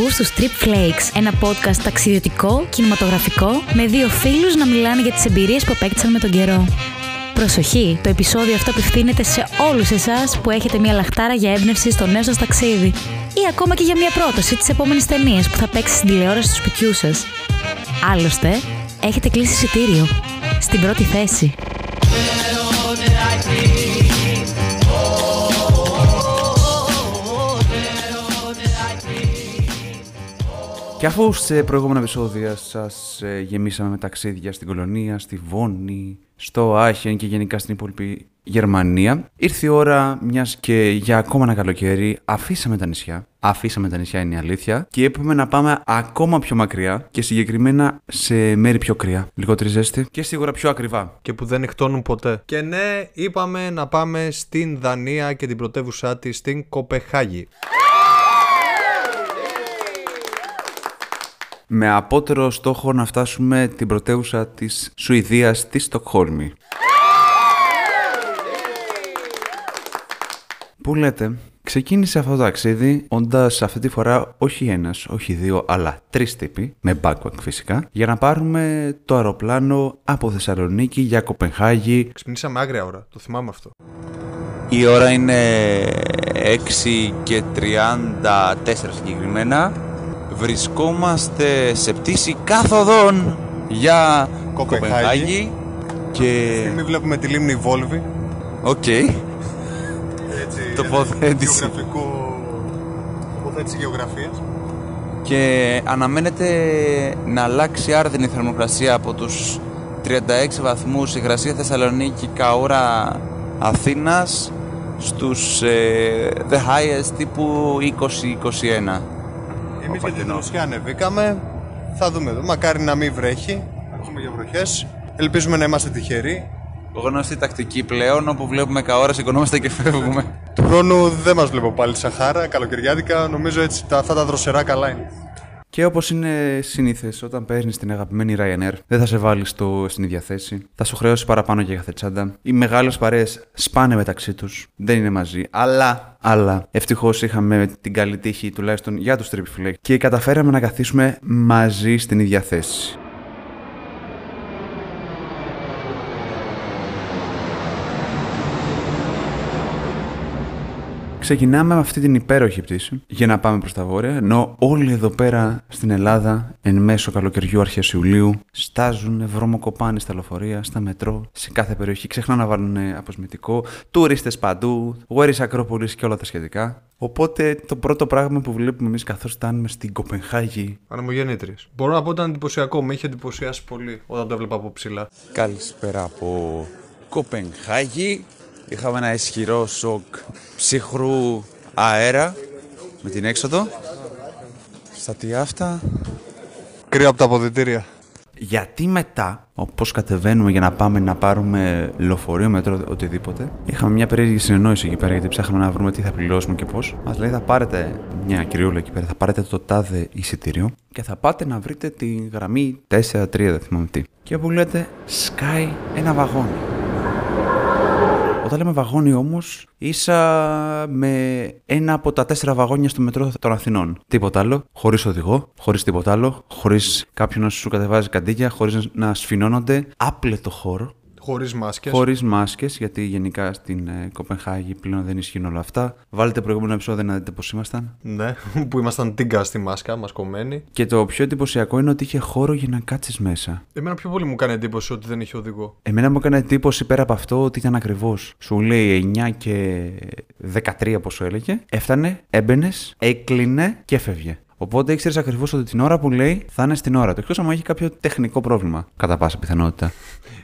Ακούς τους Trip Flakes, ένα podcast ταξιδιωτικό, κινηματογραφικό, με δύο φίλους να μιλάνε για τις εμπειρίες που απέκτησαν με τον καιρό. Προσοχή, το επεισόδιο αυτό απευθύνεται σε όλους εσάς που έχετε μια λαχτάρα για έμπνευση στο νέο σας ταξίδι ή ακόμα και για μια πρόταση της επόμενης ταινίας που θα παίξει στην τηλεόραση του σπιτιού σας. Άλλωστε, έχετε κλείσει εισιτήριο. Στην πρώτη θέση. Και αφού σε προηγούμενα επεισόδια σας ε, γεμίσαμε με ταξίδια στην Κολονία, στη Βόνη, στο Άχεν και γενικά στην υπόλοιπη Γερμανία, ήρθε η ώρα μιας και για ακόμα ένα καλοκαίρι αφήσαμε τα νησιά. Αφήσαμε τα νησιά είναι η αλήθεια και είπαμε να πάμε ακόμα πιο μακριά και συγκεκριμένα σε μέρη πιο κρύα. Λιγότερη ζέστη και σίγουρα πιο ακριβά. και που δεν εκτώνουν ποτέ. Και ναι, είπαμε να πάμε στην Δανία και την πρωτεύουσά της στην Κοπεχάγη. Με απότερο στόχο να φτάσουμε την πρωτεύουσα της Σουηδίας, τη Στοκχόλμη. Πού λέτε, ξεκίνησε αυτό το ταξίδι όντας αυτή τη φορά όχι ένας, όχι δύο, αλλά τρεις τύποι, με backpack φυσικά, για να πάρουμε το αεροπλάνο από Θεσσαλονίκη για Κοπενχάγη. Ξυπνήσαμε άγρια ώρα, το θυμάμαι αυτό. Η ώρα είναι 6 και 34 συγκεκριμένα. Βρισκόμαστε σε πτήση καθ' οδόν για Κοπεγχάγη. Κοπεγχάγη. Και... Μην βλέπουμε τη λίμνη Βόλβη. Οκ. Έτσι, Τοποθέτηση. Γεωγραφικό... Τοποθέτηση γεωγραφίας. Και αναμένεται να αλλάξει άρδινη θερμοκρασία από τους 36 βαθμούς υγρασία Θεσσαλονίκη Καούρα Αθήνας στους ε, the highest τύπου 20-21. Εμείς για την Ρωσία ανεβήκαμε. Θα δούμε εδώ. Μακάρι να μην βρέχει. Έχουμε για βροχές. Ελπίζουμε να είμαστε τυχεροί. Γνωστή τακτική πλέον, όπου βλέπουμε καόρα, σηκωνόμαστε και φεύγουμε. Του χρόνου δεν μας βλέπω πάλι Σαχάρα, καλοκαιριάτικα. Νομίζω έτσι τα, αυτά τα δροσερά καλά είναι. Και όπως είναι συνήθες, όταν παίρνεις την αγαπημένη Ryanair, δεν θα σε βάλεις στο, στην ίδια θέση. Θα σου χρεώσει παραπάνω για κάθε τσάντα. Οι μεγάλες παρέες σπάνε μεταξύ τους, δεν είναι μαζί. Αλλά, αλλά, ευτυχώς είχαμε την καλή τύχη τουλάχιστον για τους Triple Flag και καταφέραμε να καθίσουμε μαζί στην ίδια θέση. Ξεκινάμε με αυτή την υπέροχη πτήση για να πάμε προς τα βόρεια, ενώ όλοι εδώ πέρα στην Ελλάδα, εν μέσω καλοκαιριού αρχές Ιουλίου, στάζουν βρωμοκοπάνι στα λεωφορεία, στα μετρό, σε κάθε περιοχή, ξεχνά να βάλουν αποσμητικό, τουρίστες παντού, Where is Ακρόπολης και όλα τα σχετικά. Οπότε το πρώτο πράγμα που βλέπουμε εμείς καθώς φτάνουμε στην Κοπενχάγη Ανεμογεννήτριες. Μπορώ να πω ότι ήταν εντυπωσιακό. Με είχε εντυπωσιάσει πολύ όταν το έβλεπα από ψηλά. Καλησπέρα από Κοπενχάγη. Είχαμε ένα ισχυρό σοκ ψυχρού αέρα με την έξοδο. Στα τι αυτά. Κρύο από τα αποδητήρια. Γιατί μετά, όπως κατεβαίνουμε για να πάμε να πάρουμε λεωφορείο, μετρό, οτιδήποτε, είχαμε μια περίεργη συνεννόηση εκεί πέρα γιατί ψάχναμε να βρούμε τι θα πληρώσουμε και πώς. Μας λέει θα πάρετε μια κυριούλα εκεί πέρα, θα πάρετε το τάδε εισιτήριο και θα πάτε να βρείτε τη γραμμή 4-3, δεν θυμάμαι τι. Και όπου λέτε, σκάει ένα βαγόνι. Όταν λέμε βαγόνι όμως, ίσα με ένα από τα τέσσερα βαγόνια στο μετρό των Αθηνών. Τίποτα άλλο, χωρίς οδηγό, χωρίς τίποτα άλλο, χωρίς κάποιον να σου κατεβάζει καντίγια, χωρίς να σφινώνονται. Άπλετο χώρο, Χωρίς μάσκες. χωρίς μάσκες, γιατί γενικά στην ε, Κοπενχάγη πλέον δεν ισχύουν όλα αυτά. Βάλτε προηγούμενο επεισόδιο να δείτε πώς ήμασταν. Ναι, που ήμασταν τίγκα στη μάσκα, μασκωμένοι. Και το πιο εντυπωσιακό είναι ότι είχε χώρο για να κάτσεις μέσα. Εμένα πιο πολύ μου κάνει εντύπωση ότι δεν είχε οδηγό. Εμένα μου έκανε εντύπωση πέρα από αυτό ότι ήταν ακριβώς. Σου λέει 9 και 13 πόσο έλεγε. Έφτανε, έμπαινες, έκλεινε και έφευγε. Οπότε ήξερες ακριβώς ότι την ώρα που λέει θα είναι στην ώρα του. Εκτός αν έχει κάποιο τεχνικό πρόβλημα, κατά πάσα πιθανότητα.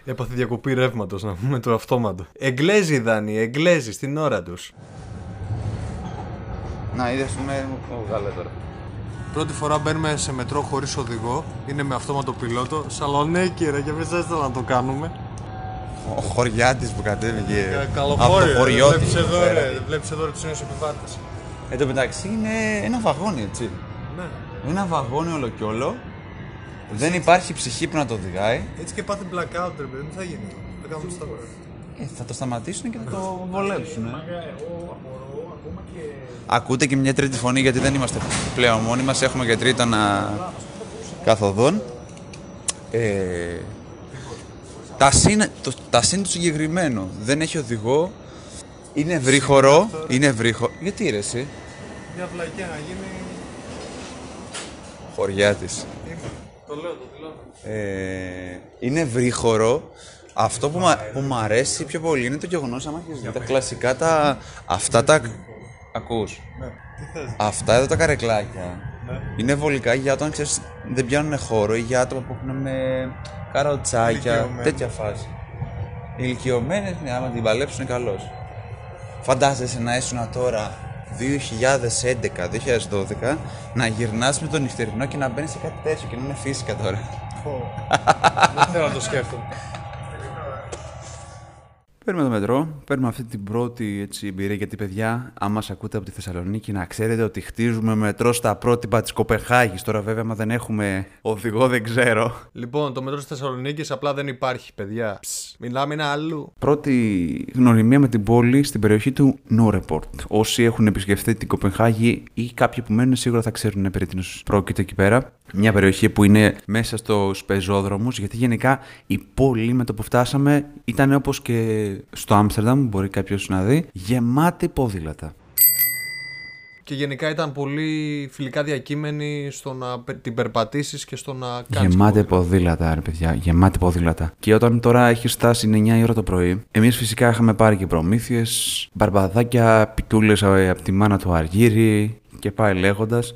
Έπαθε διακοπή ρεύματος, να πούμε το αυτόματο. Εγγλέζοι οι Δάνειοι, Εγγλέζοι στην ώρα τους. Να, είδες με βγάλε τώρα. Πρώτη φορά μπαίνουμε σε μετρό χωρίς οδηγό. Είναι με αυτόματο πιλότο. Σαλονέκι, ρε, και εμείς έτσι να το κάνουμε. Ο χωριάτης που κατέβηκε Ε, από Καλοφόρη, το χωριό Βλέπεις της. εδώ, πέρα. ρε, βλέπεις εδώ ρε, τους νέους επιβάτες. Εν τω μεταξύ είναι ένα βαγόνι, έτσι. Ναι. Ένα βαγόνι όλο και όλο. Δεν υπάρχει ψυχή που να το οδηγάει. Έτσι και πάθει blackout, ρε, παιδί, τι θα γίνει; Θα κάνουμε το σταυρό. Ε, θα το σταματήσουν και θα το βολέψουν. Ακούτε και μια τρίτη φωνή γιατί δεν είμαστε πλέον μόνοι μας. Έχουμε και τρίτονα καθοδόν. Ε, τα συν, το, τα συν του συγκεκριμένου δεν έχει οδηγό. Είναι ευρύχωρο. Είναι ευρύχωρο. Γιατί ρε εσύ; Μια βλακιά να γίνει. Χωριά της. Το λέω, το δηλώνω. Ε, είναι ευρύχωρο. Αυτό που, μα, που μου αρέσει πιο πολύ είναι το γεγονός άμα έχεις δει τα κλασικά τα... Αυτά τα... Ακούς. Ναι. Τι θες; Αυτά εδώ τα καρεκλάκια Ναι. είναι βολικά για όταν ξέρεις δεν πιάνουν χώρο ή για άτομα που έχουν με καροτσάκια, Ηλικιωμένοι. τέτοια φάση. Οι ηλικιωμένες, ναι, άμα την παλέψουν είναι καλός. Φαντάζεσαι να ήσουν τώρα 2011-2012 να γυρνάς με τον νυχτερινό και να μπαίνεις σε κάτι τέτοιο και να είναι φύσικα τώρα. Πω. Δεν θέλω να το σκέφτομαι. Παίρνουμε το μετρό, παίρνουμε αυτή την πρώτη έτσι, εμπειρία γιατί παιδιά, άμα μας ακούτε από τη Θεσσαλονίκη, να ξέρετε ότι χτίζουμε μετρό στα πρότυπα της Κοπεχάγης. Τώρα βέβαια, άμα δεν έχουμε οδηγό, δεν ξέρω. Λοιπόν, το μετρό της Θεσσαλονίκης απλά δεν υπάρχει, παιδιά. Ψ, μιλάμε ένα αλλού. Πρώτη γνωριμία με την πόλη στην περιοχή του Νόρεπορτ. Όσοι έχουν επισκεφτεί την Κοπενχάγη ή κάποιοι που μένουν σίγουρα θα ξέρουν περί τίνος πρόκειται εκεί πέρα. Μια περιοχή που είναι μέσα στους πεζόδρομους, γιατί γενικά η πόλη με το που φτάσαμε ήταν όπως και στο Άμστερνταμ, μπορεί κάποιος να δει, γεμάτη ποδήλατα. Και γενικά ήταν πολύ φιλικά διακείμενη στο να πε- την περπατήσεις και στο να κάνεις Γεμάτη ποδήλατο. ποδήλατα, ρε παιδιά. Γεμάτη ποδήλατα. Και όταν τώρα έχει φτάσει είναι 9 η ώρα το πρωί, εμείς φυσικά είχαμε πάρει και προμήθειες, μπαρμπαδάκια, πιτούλες από τη μάνα του Αργύρι και πάει λέγοντας.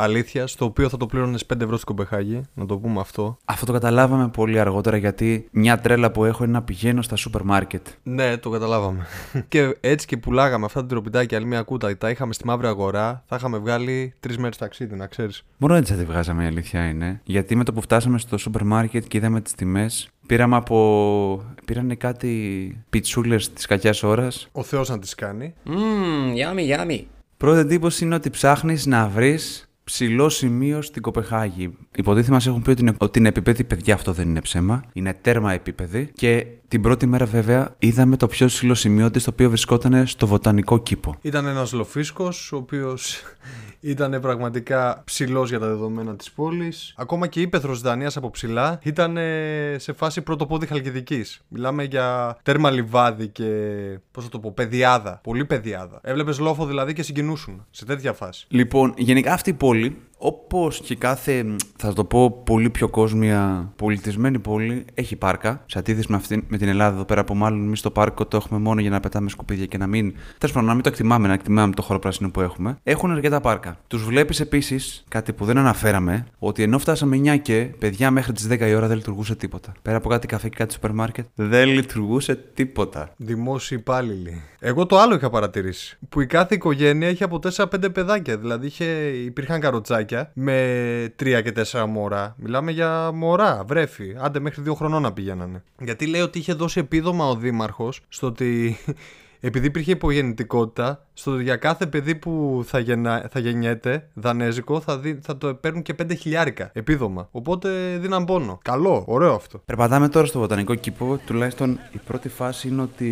Αλήθεια, στο οποίο θα το πλήρωνες 5 ευρώ στην Κομπεχάγη, να το πούμε αυτό. Αυτό το καταλάβαμε πολύ αργότερα γιατί μια τρέλα που έχω είναι να πηγαίνω στα σούπερ μάρκετ. Ναι, το καταλάβαμε. και έτσι και πουλάγαμε αυτά τα τροπιτάκια, άλλη μια κούτα, τα είχαμε στη μαύρη αγορά, θα είχαμε βγάλει τρεις μέρες ταξίδι, να ξέρεις. Μόνο έτσι θα τη βγάζαμε, η αλήθεια είναι. Γιατί με το που φτάσαμε στο σούπερ μάρκετ και είδαμε τις τιμές, πήραμε από. πήρανε κάτι πιτσούλες της κακιάς ώρας. Ο Θεός να τις κάνει. Mmm, yummy, yummy. Πρώτη εντύπωση είναι ότι ψάχνεις να βρεις ψηλό σημείο στην Κοπεχάγη. Υποτίθεται μας έχουν πει ότι είναι, ότι είναι επίπεδη, παιδιά, αυτό δεν είναι ψέμα. Είναι τέρμα επίπεδη. Και την πρώτη μέρα, βέβαια, είδαμε το πιο ψηλό σημείο της, το οποίο βρισκόταν στο βοτανικό κήπο. Ήταν ένας λοφίσκος, ο οποίος ήταν πραγματικά ψηλός για τα δεδομένα της πόλης. Ακόμα και η ύπεθρος Δανίας από ψηλά ήταν ε, σε φάση πρωτοπόδι Χαλκιδικής. Μιλάμε για τέρμα λιβάδι και. Πώς θα το πω, παιδιάδα. Πολύ παιδιάδα. Έβλεπες λόφο δηλαδή και συγκινούσουν σε τέτοια φάση. Λοιπόν, γενικά αυτή η πόλη, πολύ όπως και κάθε, θα το πω, πολύ πιο κόσμια πολιτισμένη πόλη, έχει πάρκα. Σε αντίθεση με, αυτή, με την Ελλάδα εδώ πέρα, που μάλλον εμείς το πάρκο το έχουμε μόνο για να πετάμε σκουπίδια και να μην. Τέλος πάντων, να μην το εκτιμάμε, να εκτιμάμε το χώρο πράσινο που έχουμε. Έχουν αρκετά πάρκα. Τους βλέπεις επίσης, κάτι που δεν αναφέραμε, ότι ενώ φτάσαμε 9 και παιδιά μέχρι τις 10 η ώρα δεν λειτουργούσε τίποτα. Πέρα από κάτι καφέ και κάτι σούπερ μάρκετ, δεν λειτουργούσε τίποτα. Δημόσιοι υπάλληλοι. Εγώ το άλλο είχα παρατηρήσει. Που η κάθε οικογένεια είχε από 4-5 παιδάκια. Δηλαδή είχε, υπήρχαν καροτσάκια με 3 και 4 μωρά. Μιλάμε για μωρά, βρέφη. Άντε μέχρι 2 χρονών να πηγαίνανε. Γιατί λέει ότι είχε δώσει επίδομα ο Δήμαρχος στο ότι. Επειδή υπήρχε υπογεννητικότητα, στο ότι για κάθε παιδί που θα, γεννά, θα γεννιέται δανέζικο θα, δι, θα το παίρνουν και 5 χιλιάρικα επίδομα. Οπότε δίναν πόνο. Καλό, ωραίο αυτό. Περπατάμε τώρα στο βοτανικό κήπο. Τουλάχιστον η πρώτη φάση είναι ότι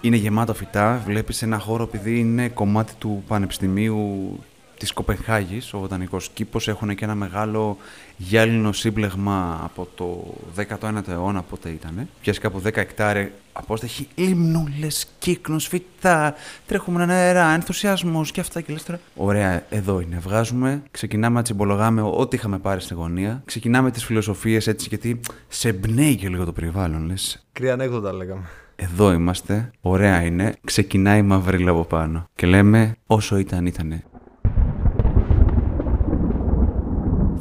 είναι γεμάτο φυτά. Βλέπεις ένα χώρο επειδή είναι κομμάτι του Πανεπιστημίου της Κοπενχάγη. Ο βοτανικός κήπος έχουν και ένα μεγάλο γυάλινο σύμπλεγμα από το 19ο αιώνα, πότε ήταν. Πιάσεις κάπου 10 εκτάρια απόσταση. Λιμνούλες, κύκνο, φυτά, τρέχουμε αέρα, ενθουσιασμός και αυτά. Και λες τώρα. Ωραία, εδώ είναι. Βγάζουμε, ξεκινάμε να τσιμπολογάμε ό,τι είχαμε πάρει στη γωνία. Ξεκινάμε τις φιλοσοφίες έτσι, γιατί σε εμπνέει και λίγο το περιβάλλον, λες. Κρύα ανέκδοτα λέγαμε. Εδώ είμαστε, ωραία είναι, ξεκινάει η μαυρίλα από πάνω. Και λέμε, όσο ήταν, ήτανε.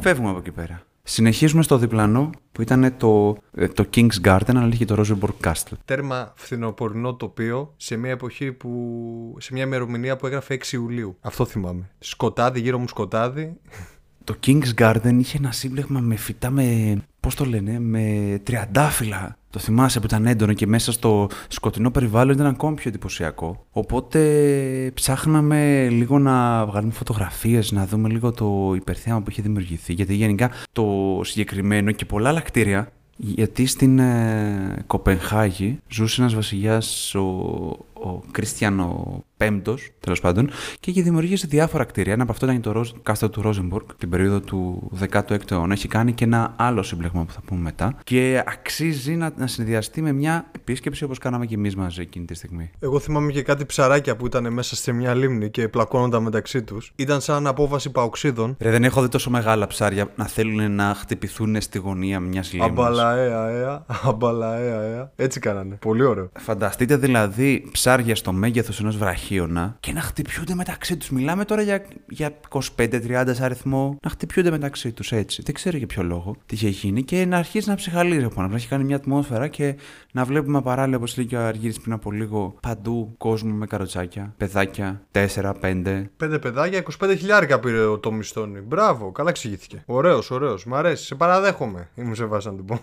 Φεύγουμε από εκεί πέρα. Συνεχίζουμε στο διπλανό που ήταν το, ε, το King's Garden, αλλά είχε το Rosenborg Castle. τέρμα φθινοπορεινό τοπίο σε μια εποχή που. σε μια ημερομηνία που έγραφε 6 Ιουλίου. Αυτό θυμάμαι. Σκοτάδι, γύρω μου σκοτάδι. Το King's Garden είχε ένα σύμπλεγμα με φυτά με. Πώς το λένε, με τριαντάφυλλα. Το θυμάσαι που ήταν έντονο και μέσα στο σκοτεινό περιβάλλον ήταν ακόμη πιο εντυπωσιακό. Οπότε ψάχναμε λίγο να βγάλουμε φωτογραφίες, να δούμε λίγο το υπερθέαμα που είχε δημιουργηθεί. Γιατί γενικά το συγκεκριμένο και πολλά άλλα κτίρια γιατί στην ε, Κοπενχάγη ζούσε ένας βασιλιάς, ο, ο Κρίστιανο Πέμπτος, τέλος πάντων, και έχει δημιουργήσει διάφορα κτίρια. Ένα από αυτό ήταν το Ροζ- κάστρο του Ρόζενμπουργκ, την περίοδο του 16ου αιώνα. Έχει κάνει και ένα άλλο σύμπλεγμα που θα πούμε μετά. Και αξίζει να, να συνδυαστεί με μια επίσκεψη όπως κάναμε και εμείς μαζί εκείνη τη στιγμή. Εγώ θυμάμαι και κάτι ψαράκια που ήταν μέσα σε μια λίμνη και πλακώνονταν μεταξύ τους. Ήταν σαν απόβαση παοξίδων. Ρε, δεν έχω δει τόσο μεγάλα ψάρια να θέλουν να χτυπηθούν στη γωνία μιας λίμνης. Αμπαλαέα, αέα, αμπαλαέα, αέα. Έτσι κάνανε. Πολύ ωραίο. Φανταστείτε δηλαδή ψάρια στο μέγεθος ενός βραχίωνα και να χτυπιούνται μεταξύ τους. Μιλάμε τώρα για, για 25-30 σε αριθμό. Να χτυπιούνται μεταξύ τους έτσι. Δεν ξέρω για ποιο λόγο τι είχε γίνει και να αρχίσει να ψυχαλίζει από να έχει κάνει μια ατμόσφαιρα και να βλέπουμε παράλληλα, όπως λέει και ο Αργύρης πριν από λίγο, παντού κόσμο με καροτσάκια, παιδάκια, 4-5. Πέντε παιδάκια, 25 χιλιάρικα πήρε ο το μισθόνι. Μπράβο, καλά εξηγήθηκε. Ωραίος, ωραίος. Μ' αρέσει. Σε παραδέχομαι. Ήμουν σε βάση να του πω.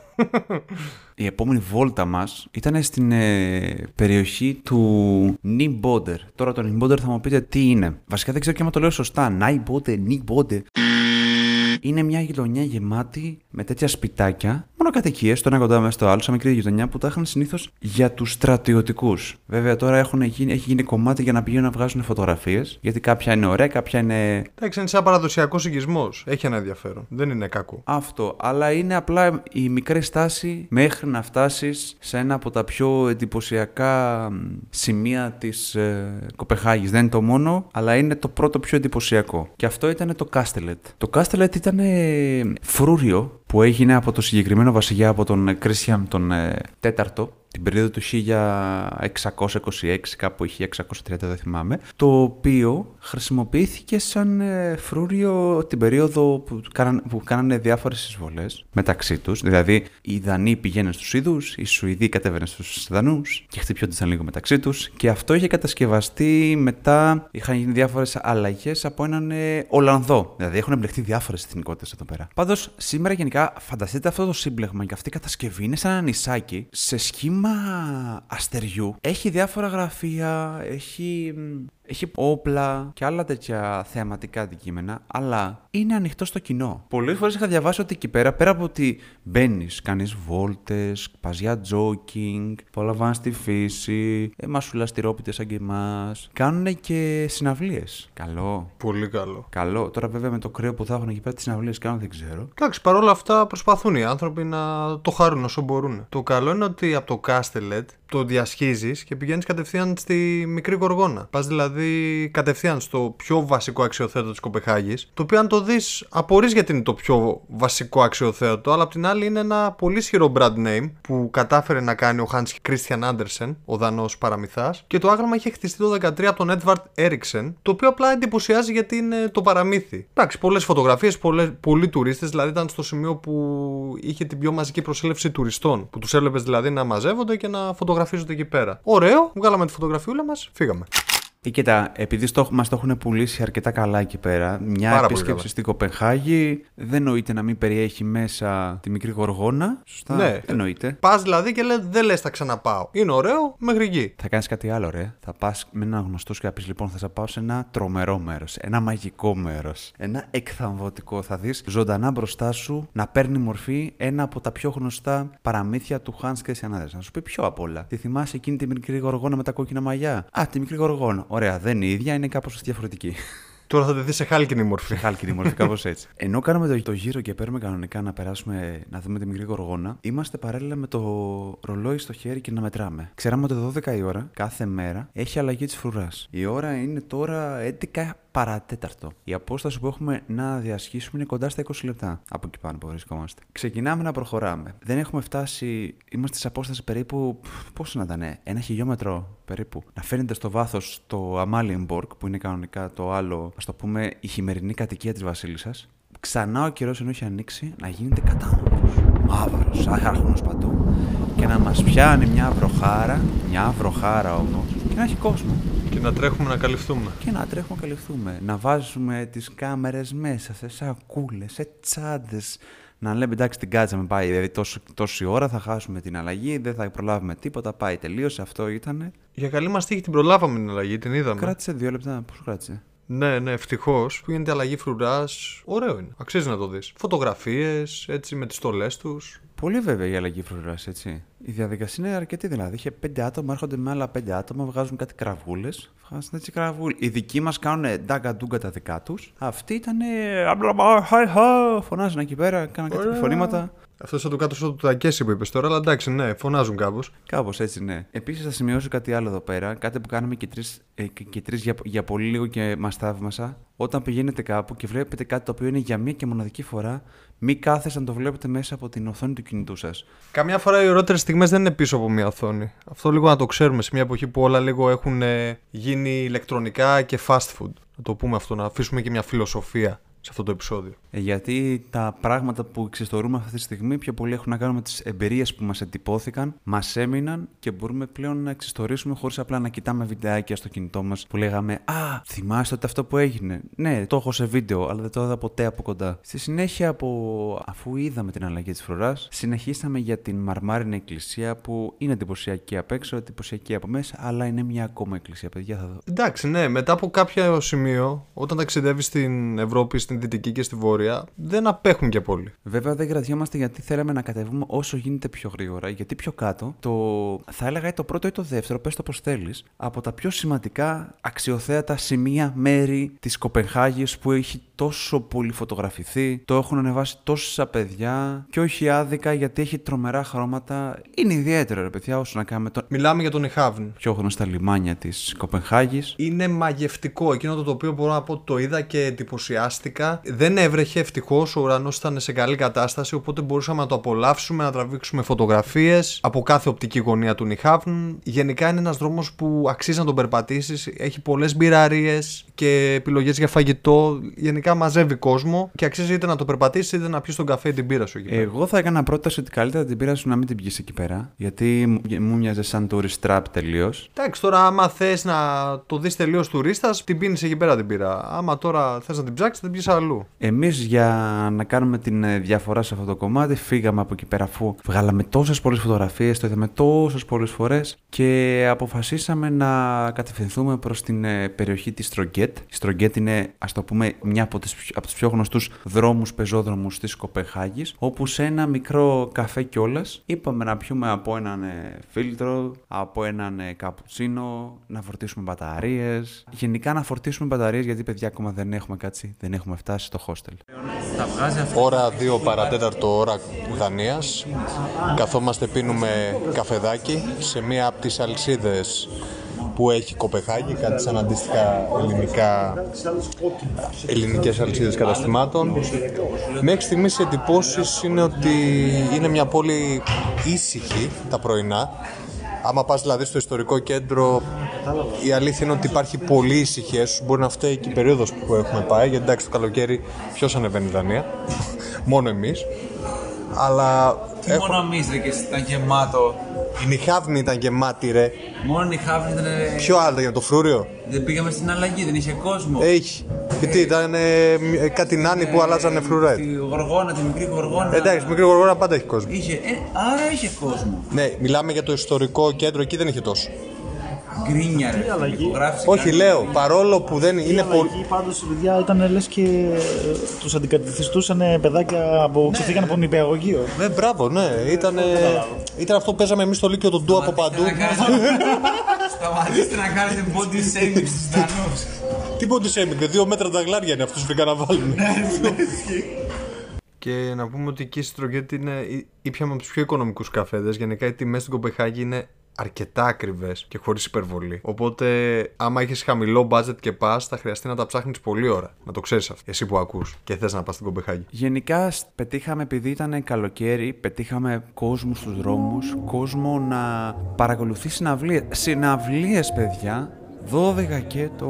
Η επόμενη βόλτα μας ήταν στην ε, περιοχή του Νιμπόντερ. Τώρα το Νιμπόντερ θα μου πείτε τι είναι. Βασικά δεν ξέρω και αν το λέω σωστά. Νάιμπόντερ, Νιμπόντερ. Είναι μια γειτονιά γεμάτη με τέτοια σπιτάκια, μόνο κατοικίες, το ένα κοντά μέσα στο άλλο, σαν μικρή γειτονιά που τα είχαν συνήθως για τους στρατιωτικούς. Βέβαια τώρα έχουν γίνει, έχει γίνει κομμάτι για να πηγαίνουν να βγάζουν φωτογραφίες, γιατί κάποια είναι ωραία, κάποια είναι Εντάξει, είναι σαν παραδοσιακός οικισμός. Έχει ένα ενδιαφέρον. Δεν είναι κακό. αυτό. Αλλά είναι απλά η μικρή στάση μέχρι να φτάσεις σε ένα από τα πιο εντυπωσιακά μ, σημεία της ε, Κοπεχάγης. Δεν είναι το μόνο, αλλά είναι το πρώτο πιο εντυπωσιακό. Και αυτό ήταν το Κάστελετ. Το Κάστελετ ήταν ε, φρούριο που έγινε από το συγκεκριμένο βασιλιά, από τον Κρίσιαμ τον ε, τέταρτο, την περίοδο του 1626, κάπου 1630 δεν θυμάμαι, το οποίο χρησιμοποιήθηκε σαν ε, φρούριο την περίοδο που, κάναν, που κάνανε διάφορες εισβολές μεταξύ τους. Δηλαδή, οι Δανείοι πηγαίναν στους Ιδούς, οι Σουηδοί κατέβαιναν στους Δανούς και χτυπιόντουσαν λίγο μεταξύ τους και αυτό είχε κατασκευαστεί μετά, είχαν γίνει διάφορες αλλαγές από έναν ε, Ολλανδό. Δηλαδή, έχουν εμπλεχτεί διάφορες εθνικότητες εδώ πέρα. Πάντως, σήμερα γενικά φανταστείτε αυτό το σύμπλεγμα και αυτή η κατασκευή είναι σαν ένα νησάκι σε σχήμα αστεριού. Έχει διάφορα γραφεία, έχει, μ, έχει όπλα και άλλα τέτοια θεαματικά αντικείμενα, αλλά είναι ανοιχτό στο κοινό. Πολλές φορές είχα διαβάσει ότι εκεί πέρα, πέρα από ότι μπαίνεις, κάνεις βόλτες, πας για τζόκινγκ, απολαμβάνεις τη φύση, ε, μασουλάς τυρόπιτες σαν και εμάς, κάνουν και συναυλίες. Καλό. Πολύ καλό. Καλό. Τώρα βέβαια με το κρύο που θα έχουν εκεί πέρα τις συναυλίες κάνουν δεν ξέρω. Εντάξει, παρόλα αυτά προσπαθούν οι άνθρωποι να το χαρούν όσο μπορούν. Το καλό είναι ότι από το Κάστελετ το διασχίζεις και πηγαίνεις κατευθείαν στη μικρή γοργόνα. Πας δηλαδή κατευθείαν στο πιο βασικό αξιοθέατο της Κοπεχάγης. Το οποίο, αν το δεις, απορρεί γιατί είναι το πιο βασικό αξιοθέατο, αλλά απ' την άλλη είναι ένα πολύ ισχυρό brand name που κατάφερε να κάνει ο Hans Christian Andersen, ο Δανός παραμυθάς. Και το άγαλμα είχε χτιστεί το 2013 από τον Edvard Eriksson, το οποίο απλά εντυπωσιάζει γιατί είναι το παραμύθι. Εντάξει, πολλές φωτογραφίες, πολλοί τουρίστες, δηλαδή ήταν στο σημείο που είχε την πιο μαζική προσέλευση τουριστών. Που τους έβλεπες δηλαδή να μαζεύονται και να φωτογραφίζονται εκεί πέρα. Ωραίο, βγάλαμε τη φωτογραφιούλα μας, φύγαμε. Ή κοίτα, επειδή στο, μας το έχουν πουλήσει αρκετά καλά εκεί πέρα, μια Πάρα πολύ επίσκεψη καλά. στην Κοπεχάγη δεν νοείται να μην περιέχει μέσα τη μικρή γοργόνα. Σωστά; Ναι. Δεν νοείται. Πας δηλαδή και λες, δεν λες θα ξαναπάω. Είναι ωραίο μέχρι εκεί. Θα κάνεις κάτι άλλο, ρε. Θα πας με ένα γνωστό σου και θα πεις: Λοιπόν, θα σε πάω σε ένα τρομερό μέρος. Ένα μαγικό μέρος. Ένα εκθαμβωτικό. Θα δεις ζωντανά μπροστά σου να παίρνει μορφή ένα από τα πιο γνωστά παραμύθια του Hans Christian Andersen. Να σου πει πιο απ' όλα. Τη θυμάσαι εκείνη τη μικρή γοργόνα με τα κόκκινα μαλλιά; Α, τη μικρή γοργόνα. Ωραία, δεν είναι η ίδια, είναι κάπως διαφορετική. Τώρα θα τη δεις σε χάλκινη μορφή. Σε χάλκινη μορφή, κάπως έτσι. Ενώ κάναμε το, το γύρο και παίρνουμε κανονικά να περάσουμε να δούμε τη μικρή γοργόνα, είμαστε παράλληλα με το ρολόι στο χέρι και να μετράμε. Ξέραμε ότι 12 η ώρα κάθε μέρα έχει αλλαγή της φρουράς. Η ώρα είναι τώρα 11 παρατέταρτο. Η απόσταση που έχουμε να διασχίσουμε είναι κοντά στα 20 λεπτά από εκεί πάνω που βρισκόμαστε. Ξεκινάμε να προχωράμε. Δεν έχουμε φτάσει, είμαστε σε απόσταση περίπου. Πόσο να ήταν, ένα χιλιόμετρο περίπου. Να φαίνεται στο βάθος το Αμάλιενμπορκ, που είναι κανονικά το άλλο, ας το πούμε, η χειμερινή κατοικία της Βασίλισσας. Ξανά ο καιρός ενώ έχει ανοίξει να γίνεται κατάμορφο. Μαύρος, άχαρχονο παντού. Και να μας πιάνει μια βροχάρα, μια βροχάρα όμως, και να έχει κόσμο Και να τρέχουμε να καλυφθούμε. και να τρέχουμε να καλυφθούμε. Να βάζουμε τις κάμερες μέσα σε σακούλες, σε τσάντες. Να λέμε εντάξει την κάτσαμε πάει, δηλαδή τόσο, τόση ώρα θα χάσουμε την αλλαγή, δεν θα προλάβουμε τίποτα, πάει τελείωσε, αυτό ήτανε. Για καλή μας τύχη την προλάβαμε την αλλαγή, την είδαμε. Κράτησε δύο λεπτά, πόσο κράτησε; Ναι, ναι, ευτυχώς που γίνεται αλλαγή φρουράς. Ωραίο είναι. Αξίζει να το δεις. Φωτογραφίες, έτσι με τις στολές τους. Πολύ βέβαια η αλλαγή φρουράς, έτσι. Η διαδικασία είναι αρκετή δηλαδή. Είχε πέντε άτομα, έρχονται με άλλα πέντε άτομα, βγάζουν κάτι κραβούλες. Βγάζουν έτσι κραβούλε. Οι δικοί μας κάνουν ντάγκα ντούγκα τα δικά τους. Αυτοί ήταν. Φωνάζουν εκεί πέρα, κάναν κάτι επιφωνήματα. Αυτός θα το κάτω στο του Τακέση που είπες τώρα, αλλά εντάξει, ναι, φωνάζουν κάπως. Κάπως έτσι, ναι. Επίσης, θα σημειώσω κάτι άλλο εδώ πέρα. Κάτι που κάναμε και τρεις ε, και- και τρεις για, για πολύ λίγο και μας θαύμασα. Όταν πηγαίνετε κάπου και βλέπετε κάτι το οποίο είναι για μία και μοναδική φορά, μην κάθεστε να το βλέπετε μέσα από την οθόνη του κινητού σας. Καμιά φορά οι ωραιότερε στιγμές δεν είναι πίσω από μια οθόνη. Αυτό λίγο να το ξέρουμε σε μια εποχή που όλα λίγο έχουν ε, γίνει ηλεκτρονικά και fast food. Να το πούμε αυτό, να αφήσουμε και μια φιλοσοφία σε αυτό το επεισόδιο. Ε, γιατί τα πράγματα που εξιστορούμε αυτή τη στιγμή πιο πολύ έχουν να κάνουν με τις εμπειρίες που μας εντυπώθηκαν, μας έμειναν και μπορούμε πλέον να εξιστορήσουμε χωρίς απλά να κοιτάμε βιντεάκια στο κινητό μας που λέγαμε Α, θυμάστε ότι αυτό που έγινε. Ναι, το έχω σε βίντεο, αλλά δεν το είδα ποτέ από κοντά. Στη συνέχεια, από... αφού είδαμε την αλλαγή της φρουράς, συνεχίσαμε για την μαρμάρινη εκκλησία που είναι εντυπωσιακή απ' έξω, εντυπωσιακή από μέσα, αλλά είναι μια ακόμα εκκλησία. Παιδιά, θα δω. Εντάξει, ναι, μετά από κάποιο σημείο, όταν ταξιδεύεις στην Ευρώπη, στην Δυτική και στη Βόρεια, δεν απέχουν και πολύ. Βέβαια δεν κρατιόμαστε γιατί θέλαμε να κατεβούμε όσο γίνεται πιο γρήγορα. Γιατί πιο κάτω, το, θα έλεγα ή το πρώτο ή το δεύτερο, πες το πώς θέλεις, από τα πιο σημαντικά αξιοθέατα σημεία, μέρη της Κοπενχάγης που έχει τόσο πολύ φωτογραφηθεί, το έχουν ανεβάσει τόσα παιδιά και όχι άδικα γιατί έχει τρομερά χρώματα. Είναι ιδιαίτερο ρε παιδιά όσο να κάνουμε το Μιλάμε για τον Ιχάβν. πιο γνωστά λιμάνια της Κοπενχάγης. Είναι μαγευτικό. Εκείνο το τοπίο μπορώ να πω ότι το είδα και εντυπωσιάστηκα. Δεν έβρεχε ευτυχώς. Ο ουρανός ήταν σε καλή κατάσταση. Οπότε μπορούσαμε να το απολαύσουμε, να τραβήξουμε φωτογραφίες από κάθε οπτική γωνία του Νιχάβν. Γενικά είναι ένας δρόμος που αξίζει να τον περπατήσεις. Έχει πολλές μπειραρίες και επιλογές για φαγητό. Γενικά μαζεύει κόσμο και αξίζει είτε να το περπατήσεις είτε να πιεις τον καφέ ή την πύρα σου εκεί. πέρα. Εγώ θα έκανα πρόταση ότι καλύτερα την πήρα σου να μην την πιεις εκεί πέρα. Γιατί μου- μου μοιάζε σαν tourist trap τελείως. Εντάξει, τώρα άμα θες να το δεις τελείως τουρίστας, την πίνεις εκεί πέρα την πύρα. Άμα τώρα θες να την ψάξεις, την πιει αλλού. Εμείς για να κάνουμε την ε, διαφορά σε αυτό το κομμάτι, φύγαμε από εκεί πέρα αφού βγάλαμε τόσες πολλές φωτογραφίες, το είδαμε τόσες πολλές φορές και αποφασίσαμε να κατευθυνθούμε προς την ε, περιοχή της Στρογκέτ. Η Στρογκέτ είναι, ας το πούμε, μια από, τις, πιο- από τους πιο γνωστούς δρόμους πεζόδρομους της Κοπεχάγης, όπου σε ένα μικρό καφέ κιόλας είπαμε να πιούμε από έναν ε, φίλτρο, από έναν ε, καπουτσίνο, να φορτίσουμε μπαταρίες. Γενικά να φορτίσουμε μπαταρίες γιατί παιδιά ακόμα δεν έχουμε κάτσει, δεν έχουμε φτάσει στο hostel. Ώρα 2 παρατέταρτο ώρα Δανίας. Καθόμαστε πίνουμε καφεδάκι σε μία από τις αλυσίδες που έχει η Κοπεχάγη, κάτι σαν αντίστοιχα ελληνικά, ελληνικές αλυσίδες καταστημάτων. Μέχρι στιγμής οι εντυπώσεις είναι ότι είναι μια πόλη ήσυχη τα πρωινά. Άμα πας δηλαδή στο ιστορικό κέντρο, η αλήθεια είναι ότι υπάρχει πολύ ησυχία. Ίσως μπορεί να φταίει και η περίοδος που έχουμε πάει, γιατί εντάξει το καλοκαίρι ποιος ανεβαίνει η Δανία, μόνο εμείς. Αλλά έχω... Μόνο εμείς ρε και εσύ ήταν γεμάτο. Η Νιχάβνη ήταν γεμάτη ρε. Μόνο η Χάβρη ήταν. Ποιο άλλο για το φρούριο; Δεν πήγαμε στην αλλαγή, δεν είχε κόσμο. Έχει. Και τι, ήταν ε, μ- κάτι νάνι που αλλάζανε φρουρέ. Τη γοργόνα, τη μικρή γοργόνα. Εντάξει, μικρή γοργόνα πάντα έχει κόσμο. Είχε, ε, άρα είχε κόσμο. Ναι, μιλάμε για το ιστορικό κέντρο, εκεί δεν είχε τόσο. Γκρίνια ρε. Υπογράφησε Όχι, κάτι. λέω, παρόλο που δεν είναι πολύ. Εκεί πάντω οι παιδιά ήταν λε και του αντικαθιστούσαν παιδάκια από. ξεφύγαν από νηπιαγωγείο. Ναι, μπράβο, ναι. Ήταν, ήταν αυτό που παίζαμε εμεί στο Λύκειο τον Ντου από παντού. Να κάνετε- Σταματήστε να κάνετε body shaming στους Δανούς. Τίποτε σέμικ, δύο μέτρα τα γλάρια είναι αυτού που βρήκα να βάλουν. Και να πούμε ότι εκεί στη Στρογκέτη είναι ήπιαμε από του πιο οικονομικού καφέδε. Γενικά οι τιμέ στην Κοπεχάγη είναι αρκετά ακριβές και χωρίς υπερβολή. Οπότε, άμα έχει χαμηλό budget και πας, θα χρειαστεί να τα ψάχνεις πολλή ώρα. Να το ξέρεις αυτό. Εσύ που ακούς και θες να πας στην Κοπεχάγη. Γενικά σ- πετύχαμε, επειδή ήταν καλοκαίρι, πετύχαμε κόσμο στους δρόμους, κόσμο να παρακολουθεί συναυλίες. Συναυλίες, παιδιά, 12 και το,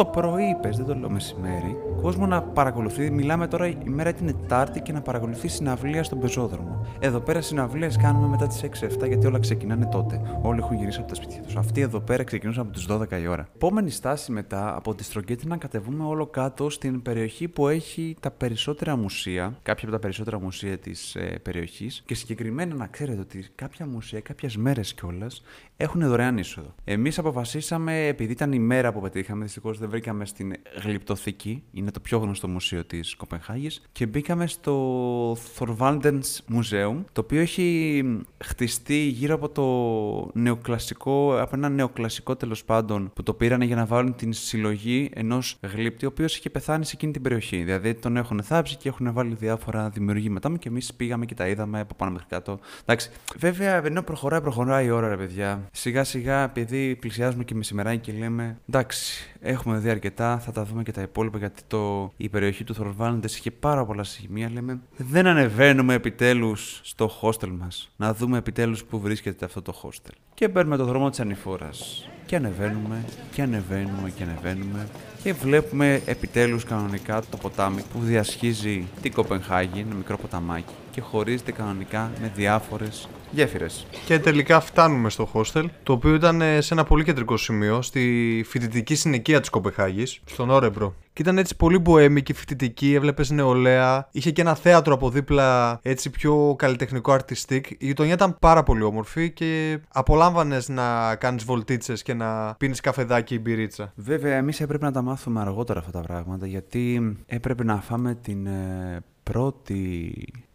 το πρωί, πες, δεν το λέω μεσημέρι. Κόσμο να παρακολουθεί, μιλάμε τώρα η μέρα την Τετάρτη και να παρακολουθεί συναυλία στον πεζόδρομο. Εδώ πέρα συναυλίες κάνουμε μετά τις 6-7 γιατί όλα ξεκινάνε τότε. Όλοι έχουν γυρίσει από τα σπίτια τους. Αυτοί εδώ πέρα ξεκινούσαν από τις 12 η ώρα. Επόμενη στάση μετά από τη Στρογκέτη να κατεβούμε όλο κάτω στην περιοχή που έχει τα περισσότερα μουσεία, κάποια από τα περισσότερα μουσεία της ε, περιοχής και συγκεκριμένα να ξέρετε ότι κάποια μουσεία, κάποιες μέρες κιόλας έχουν δωρεάν είσοδο. Εμείς αποφασίσαμε, επειδή ήταν η μέρα που πετύχαμε, δυστυχώς δεν βρήκαμε στην Γλυπτοθήκη, είναι το πιο γνωστό μουσείο της Κοπενχάγης, και μπήκαμε στο Thorvaldens Museum, το οποίο έχει χτιστεί γύρω από το νεοκλασικό, από ένα νεοκλασικό τέλος πάντων, που το πήρανε για να βάλουν την συλλογή ενός γλύπτη, ο οποίος είχε πεθάνει σε εκείνη την περιοχή. Δηλαδή τον έχουν θάψει και έχουν βάλει διάφορα δημιουργήματα μου και εμείς πήγαμε και τα είδαμε από πάνω μέχρι κάτω. Εντάξει. Βέβαια, ενώ προχωράει, προχωράει η ώρα, ρε παιδιά. Σιγά σιγά, επειδή πλησιάζουμε και μεσημεράκι και λέμε εντάξει, έχουμε δει αρκετά, θα τα δούμε και τα υπόλοιπα γιατί το, η περιοχή του Θορβάλντε είχε πάρα πολλά σημεία. Λέμε δεν ανεβαίνουμε επιτέλους στο hostel μας. Να δούμε επιτέλους που βρίσκεται αυτό το hostel. Και παίρνουμε το δρόμο της ανηφόρας. Και ανεβαίνουμε, και ανεβαίνουμε, και ανεβαίνουμε. Και βλέπουμε επιτέλους κανονικά το ποτάμι που διασχίζει την Κοπενχάγη, ένα μικρό ποταμάκι και χωρίζεται κανονικά με διάφορες γέφυρες. Και τελικά φτάνουμε στο hostel, το οποίο ήταν ε, σε ένα πολύ κεντρικό σημείο, στη φοιτητική συνοικία της Κοπεχάγης, στον Όρεμπρο. Και ήταν έτσι πολύ μποέμικη, φοιτητική, έβλεπες νεολαία. Είχε και ένα θέατρο από δίπλα, έτσι πιο καλλιτεχνικό artistic. Η γειτονιά ήταν πάρα πολύ όμορφη και απολάμβανες να κάνεις βολτίτσες και να πίνεις καφεδάκι ή μπυρίτσα. Βέβαια, εμείς έπρεπε να τα μάθουμε αργότερα αυτά τα πράγματα γιατί έπρεπε να φάμε την ε, πρώτη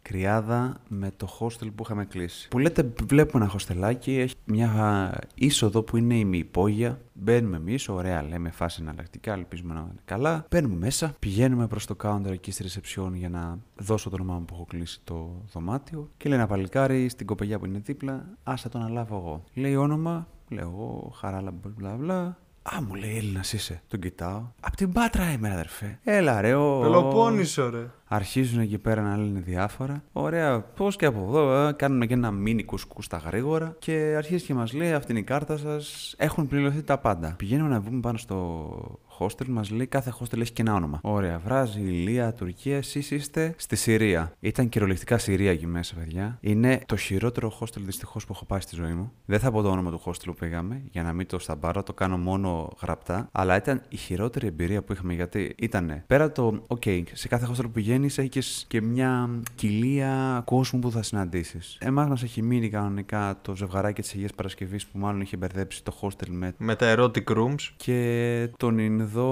κρυάδα με το hostel που είχαμε κλείσει. Που λέτε, βλέπουμε ένα χωστελάκι, έχει μια είσοδο που είναι ημιυπόγεια. Μπαίνουμε εμείς, ωραία, λέμε φάση εναλλακτικά, ελπίζουμε να είναι καλά. Μπαίνουμε μέσα, πηγαίνουμε προς το counter εκεί στη reception για να δώσω το όνομά μου που έχω κλείσει το δωμάτιο. Και λέει ένα παλικάρι στην κοπελιά που είναι δίπλα, άσα το αναλάβω εγώ. Λέει όνομα, λέω εγώ, χαράλα, μπλα μπλα. Α, μου λέει Έλληνας είσαι. Τον κοιτάω. Απ' την πάτρα είμαι, αδερφέ. Έλα, ρε, ο. Πελοπόννησο, ρε. Αρχίζουν εκεί πέρα να λένε διάφορα. Ωραία, πώς και από εδώ, ε, κάνουμε και ένα μίνι κουσκού στα γρήγορα. Και αρχίζει και μας λέει: Αυτή είναι η κάρτα σας. Έχουν πληρωθεί τα πάντα. Πηγαίνουμε να βγούμε πάνω στο hostel, μας λέει κάθε hostel έχει και ένα όνομα. Ωραία, βράζει Ηλία, Τουρκία, εσείς είστε στη Συρία. Ήταν κυριολεκτικά Συρία εκεί μέσα, παιδιά. Είναι το χειρότερο hostel δυστυχώς που έχω πάει στη ζωή μου. Δεν θα πω το όνομα του hostel που πήγαμε για να μην το σταμπάρω, το κάνω μόνο γραπτά. Αλλά ήταν η χειρότερη εμπειρία που είχαμε γιατί ήταν πέρα το, OK, σε κάθε hostel που πηγαίνει έχει και μια κοιλία κόσμου που θα συναντήσεις. Εμά μα έχει μείνει κανονικά το ζευγαράκι της Αγίας Παρασκευής που μάλλον είχε μπερδέψει το hostel με. Με τα erotic rooms. και τον Ινδό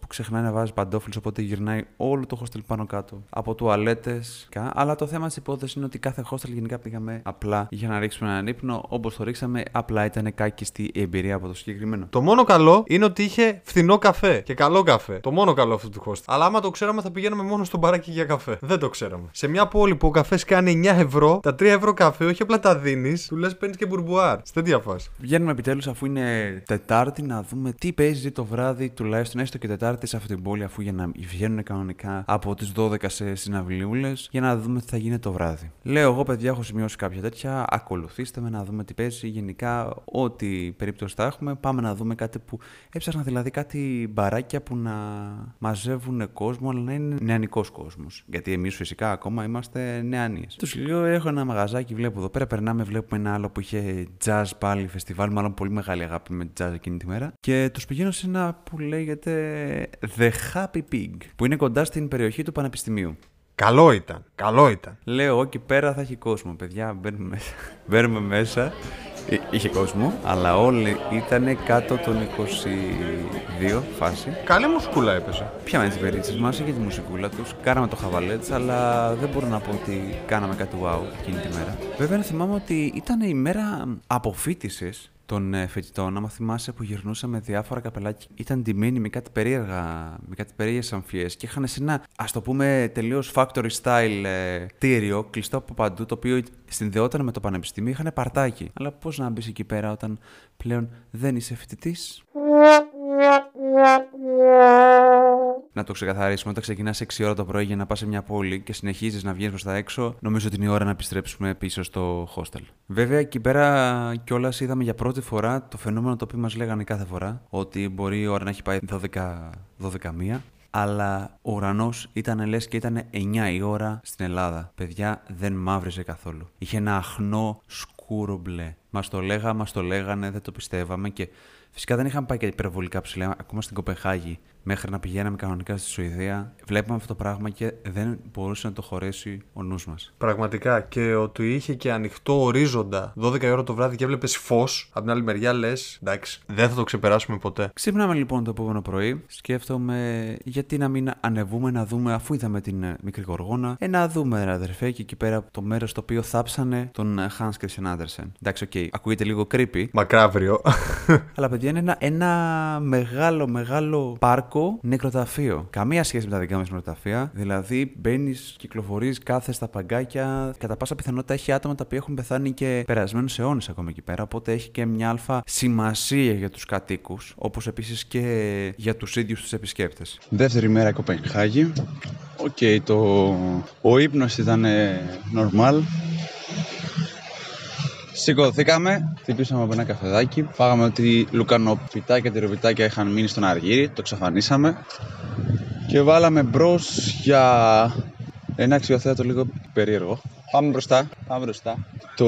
που ξεχνάει να βάζει παντόφλου, οπότε γυρνάει όλο το hostel πάνω κάτω. Από τουαλέτες. Αλλά το θέμα της υπόθεσης είναι ότι κάθε hostel γενικά πήγαμε απλά για να ρίξουμε έναν ύπνο. Όπως το ρίξαμε, απλά ήταν κάκιστη η εμπειρία από το συγκεκριμένο. Το μόνο καλό είναι ότι είχε φθηνό καφέ και καλό καφέ. Το μόνο καλό αυτού του hostel. Αλλά άμα το ξέραμε θα πηγαίναμε μόνο στο μπαράκι για καφέ. Δεν το ξέραμε. Σε μια πόλη που ο καφές κάνει 9 ευρώ, τα 3 ευρώ καφέ όχι απλά τα δίνεις, του λες παίρνεις και μπουρμπουάρ. Σε τέτοια φάση. Βγαίνουμε επιτέλους αφού είναι Τετάρτη να δούμε τι παίζει το βράδυ, τουλάχιστον έστω και Τετάρτη σε αυτή την πόλη, αφού για να βγαίνουν κανονικά από τις 12 σε συναυλιούλες, για να δούμε τι θα γίνει το βράδυ. Λέω εγώ, παιδιά, έχω σημειώσει κάποια τέτοια. Ακολουθήστε με να δούμε τι παίζει. Γενικά, ό,τι περίπτωση θα έχουμε, πάμε να δούμε κάτι που. Έψαχνα δηλαδή κάτι μπαράκια που να μαζεύουν κόσμο, αλλά να είναι νεανικός κόσμος. Γιατί εμείς φυσικά ακόμα είμαστε νεανίες. Τους λέω: Έχω ένα μαγαζάκι, βλέπω εδώ πέρα. Περνάμε, βλέπουμε ένα άλλο που είχε jazz πάλι φεστιβάλ, μάλλον πολύ μεγάλη αγάπη με jazz εκείνη τη μέρα. Και τους πηγαίνω σε ένα που λέγεται The Happy Pig, που είναι κοντά στην περιοχή του Πανεπιστημίου. Καλό ήταν. Καλό ήταν. Λέω, εκεί πέρα θα έχει κόσμο, παιδιά. Μπαίνουμε μέσα. Μπαίνουμε μέσα. Εί- Είχε κόσμο, αλλά όλοι ήταν κάτω των 22 φάση. Καλή μουσικούλα έπεσε. Πιάμε τις περίτσε μας, είχε τη μουσικούλα τους, κάναμε το χαβαλέτς, αλλά δεν μπορώ να πω ότι κάναμε κάτι wow εκείνη τη μέρα. Βέβαια, να θυμάμαι ότι ήταν η μέρα αποφύτησης των ε, φοιτητών. Άμα θυμάσαι που γυρνούσαμε διάφορα καπελάκια, ήταν ντυμένοι με κάτι περίεργα, με κάτι περίεργες αμφιές και είχαν σε ένα, ας το πούμε, τελείως factory style ε, κτίριο, κλειστό από παντού, το οποίο συνδεόταν με το πανεπιστήμιο, είχαν παρτάκι. Αλλά πώς να μπεις εκεί πέρα όταν πλέον δεν είσαι φοιτητής; Να το ξεκαθαρίσουμε, όταν ξεκινάς 6 ώρα το πρωί για να πας σε μια πόλη και συνεχίζεις να βγαίνεις προς τα έξω, νομίζω ότι είναι η ώρα να επιστρέψουμε πίσω στο hostel. Βέβαια, εκεί πέρα κιόλας είδαμε για πρώτη φορά το φαινόμενο το οποίο μας λέγανε κάθε φορά, ότι μπορεί η ώρα να έχει πάει 12, 12 μία. Αλλά ο ουρανός ήταν λες και ήταν 9 η ώρα στην Ελλάδα. Παιδιά δεν μαύριζε καθόλου. Είχε ένα αχνό σκούρο μπλε. Μας το λέγα, μας το λέγανε, δεν το πιστεύαμε και φυσικά δεν είχαμε πάει και υπερβολικά ψηλά. Ακόμα στην Κοπεγχάγη μέχρι να πηγαίναμε κανονικά στη Σουηδία. Βλέπαμε αυτό το πράγμα και δεν μπορούσε να το χωρέσει ο νους μας. Πραγματικά. Και ότι είχε και ανοιχτό ορίζοντα 12 η ώρα το βράδυ και έβλεπες φως. Από την άλλη μεριά λες, εντάξει, δεν θα το ξεπεράσουμε ποτέ. Ξύπναμε λοιπόν το επόμενο πρωί. Σκέφτομαι γιατί να μην ανεβούμε να δούμε, αφού είδαμε την ε, μικρή γοργόνα, ε, να δούμε, ρε αδερφέ, και εκεί πέρα το μέρος το οποίο θάψανε τον ε, Hans Christian Andersen. Εντάξει, οκ, ακούγεται λίγο creepy, Μακάβριο. αλλά παιδιά είναι ένα, ένα μεγάλο, μεγάλο πάρκο νεκροταφείο. Καμία σχέση με τα δικά μας νεκροταφεία. Δηλαδή μπαίνεις, κυκλοφορείς, κάθεσαι στα παγκάκια. Κατά πάσα πιθανότητα έχει άτομα τα οποία έχουν πεθάνει και περασμένους αιώνες ακόμα εκεί πέρα. Οπότε έχει και μια άλφα σημασία για τους κατοίκους, όπως επίσης και για τους ίδιους τους επισκέπτες. Δεύτερη μέρα Κοπενχάγη. Οκ, το... ο ύπνος ήταν ε, normal. Σηκωθήκαμε, χτυπήσαμε από ένα καφεδάκι, φάγαμε ότι λουκανοπιτάκια, τυροπιτάκια είχαν μείνει στον αργύρι, το ξαφανίσαμε και βάλαμε μπρος για ένα αξιοθέατο λίγο περίεργο. Πάμε μπροστά, πάμε μπροστά. Το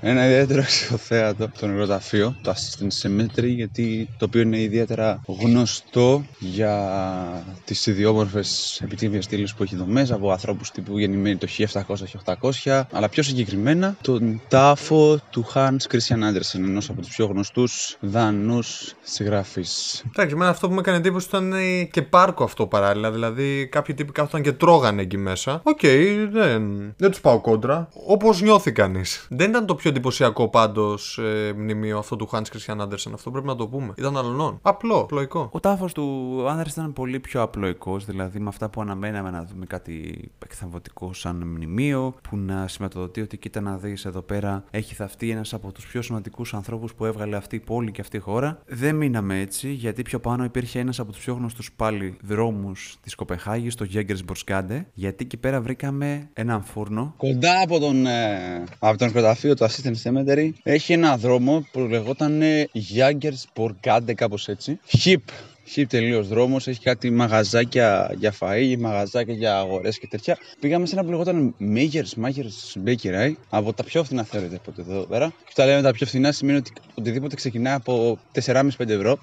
ένα ιδιαίτερο αξιοθέατο, το νεκροταφείο, το Assistance Cemetery, γιατί το οποίο είναι ιδιαίτερα γνωστό για τις ιδιόμορφες επιτύμιες στήλες που έχει δομές από ανθρώπους τύπου γεννημένοι το 1700-1800, αλλά πιο συγκεκριμένα τον τάφο του Hans Christian Andersen, ενός από τους πιο γνωστούς δανούς συγγραφείς. Εντάξει, εμένα αυτό που μου έκανε εντύπωση ήταν ε, και πάρκο αυτό παράλληλα. Δηλαδή, κάποιοι τύποι κάθονταν και τρώγανε εκεί μέσα. Οκ, δεν, δεν τους πάω κόντρα. Όπως νιώθει κανείς. Δεν ήταν το πιο εντυπωσιακό πάντως ε, μνημείο αυτό του Hans Christian Andersen. Αυτό πρέπει να το πούμε. Ήταν αλλονών. Απλό, απλοϊκό. Ο τάφος του Andersen ήταν πολύ πιο απλοϊκός, δηλαδή με αυτά που αναμέναμε να δούμε κάτι εκθαμβωτικό σαν μνημείο, που να σηματοδοτεί ότι κοίτα να δεις εδώ πέρα έχει θαφτεί ένας από τους πιο σημαντικούς ανθρώπους που έβγαλε αυτή η πόλη και αυτή η χώρα. Δεν μείναμε έτσι, γιατί πιο πάνω υπήρχε ένας από τους πιο γνωστούς πάλι δρόμους της Κοπεχάγης, το Jägersborskade, γιατί εκεί πέρα βρήκαμε έναν φούρνο. Κοντά από τον, ε, από τον νεκροταφείο του Assistant Cemetery έχει ένα δρόμο που λεγόταν Jagersborgade κάπως έτσι. Hip. Hip τελείως δρόμος, έχει κάτι μαγαζάκια για φαΐ, μαγαζάκια για αγορές και τέτοια. Πήγαμε σε ένα που λεγόταν Majors, Majors Bakery, από τα πιο φθηνά θεωρείται από εδώ πέρα. Και τα λέμε τα πιο φθηνά σημαίνει ότι οτιδήποτε ξεκινάει από 4,5-5 ευρώ.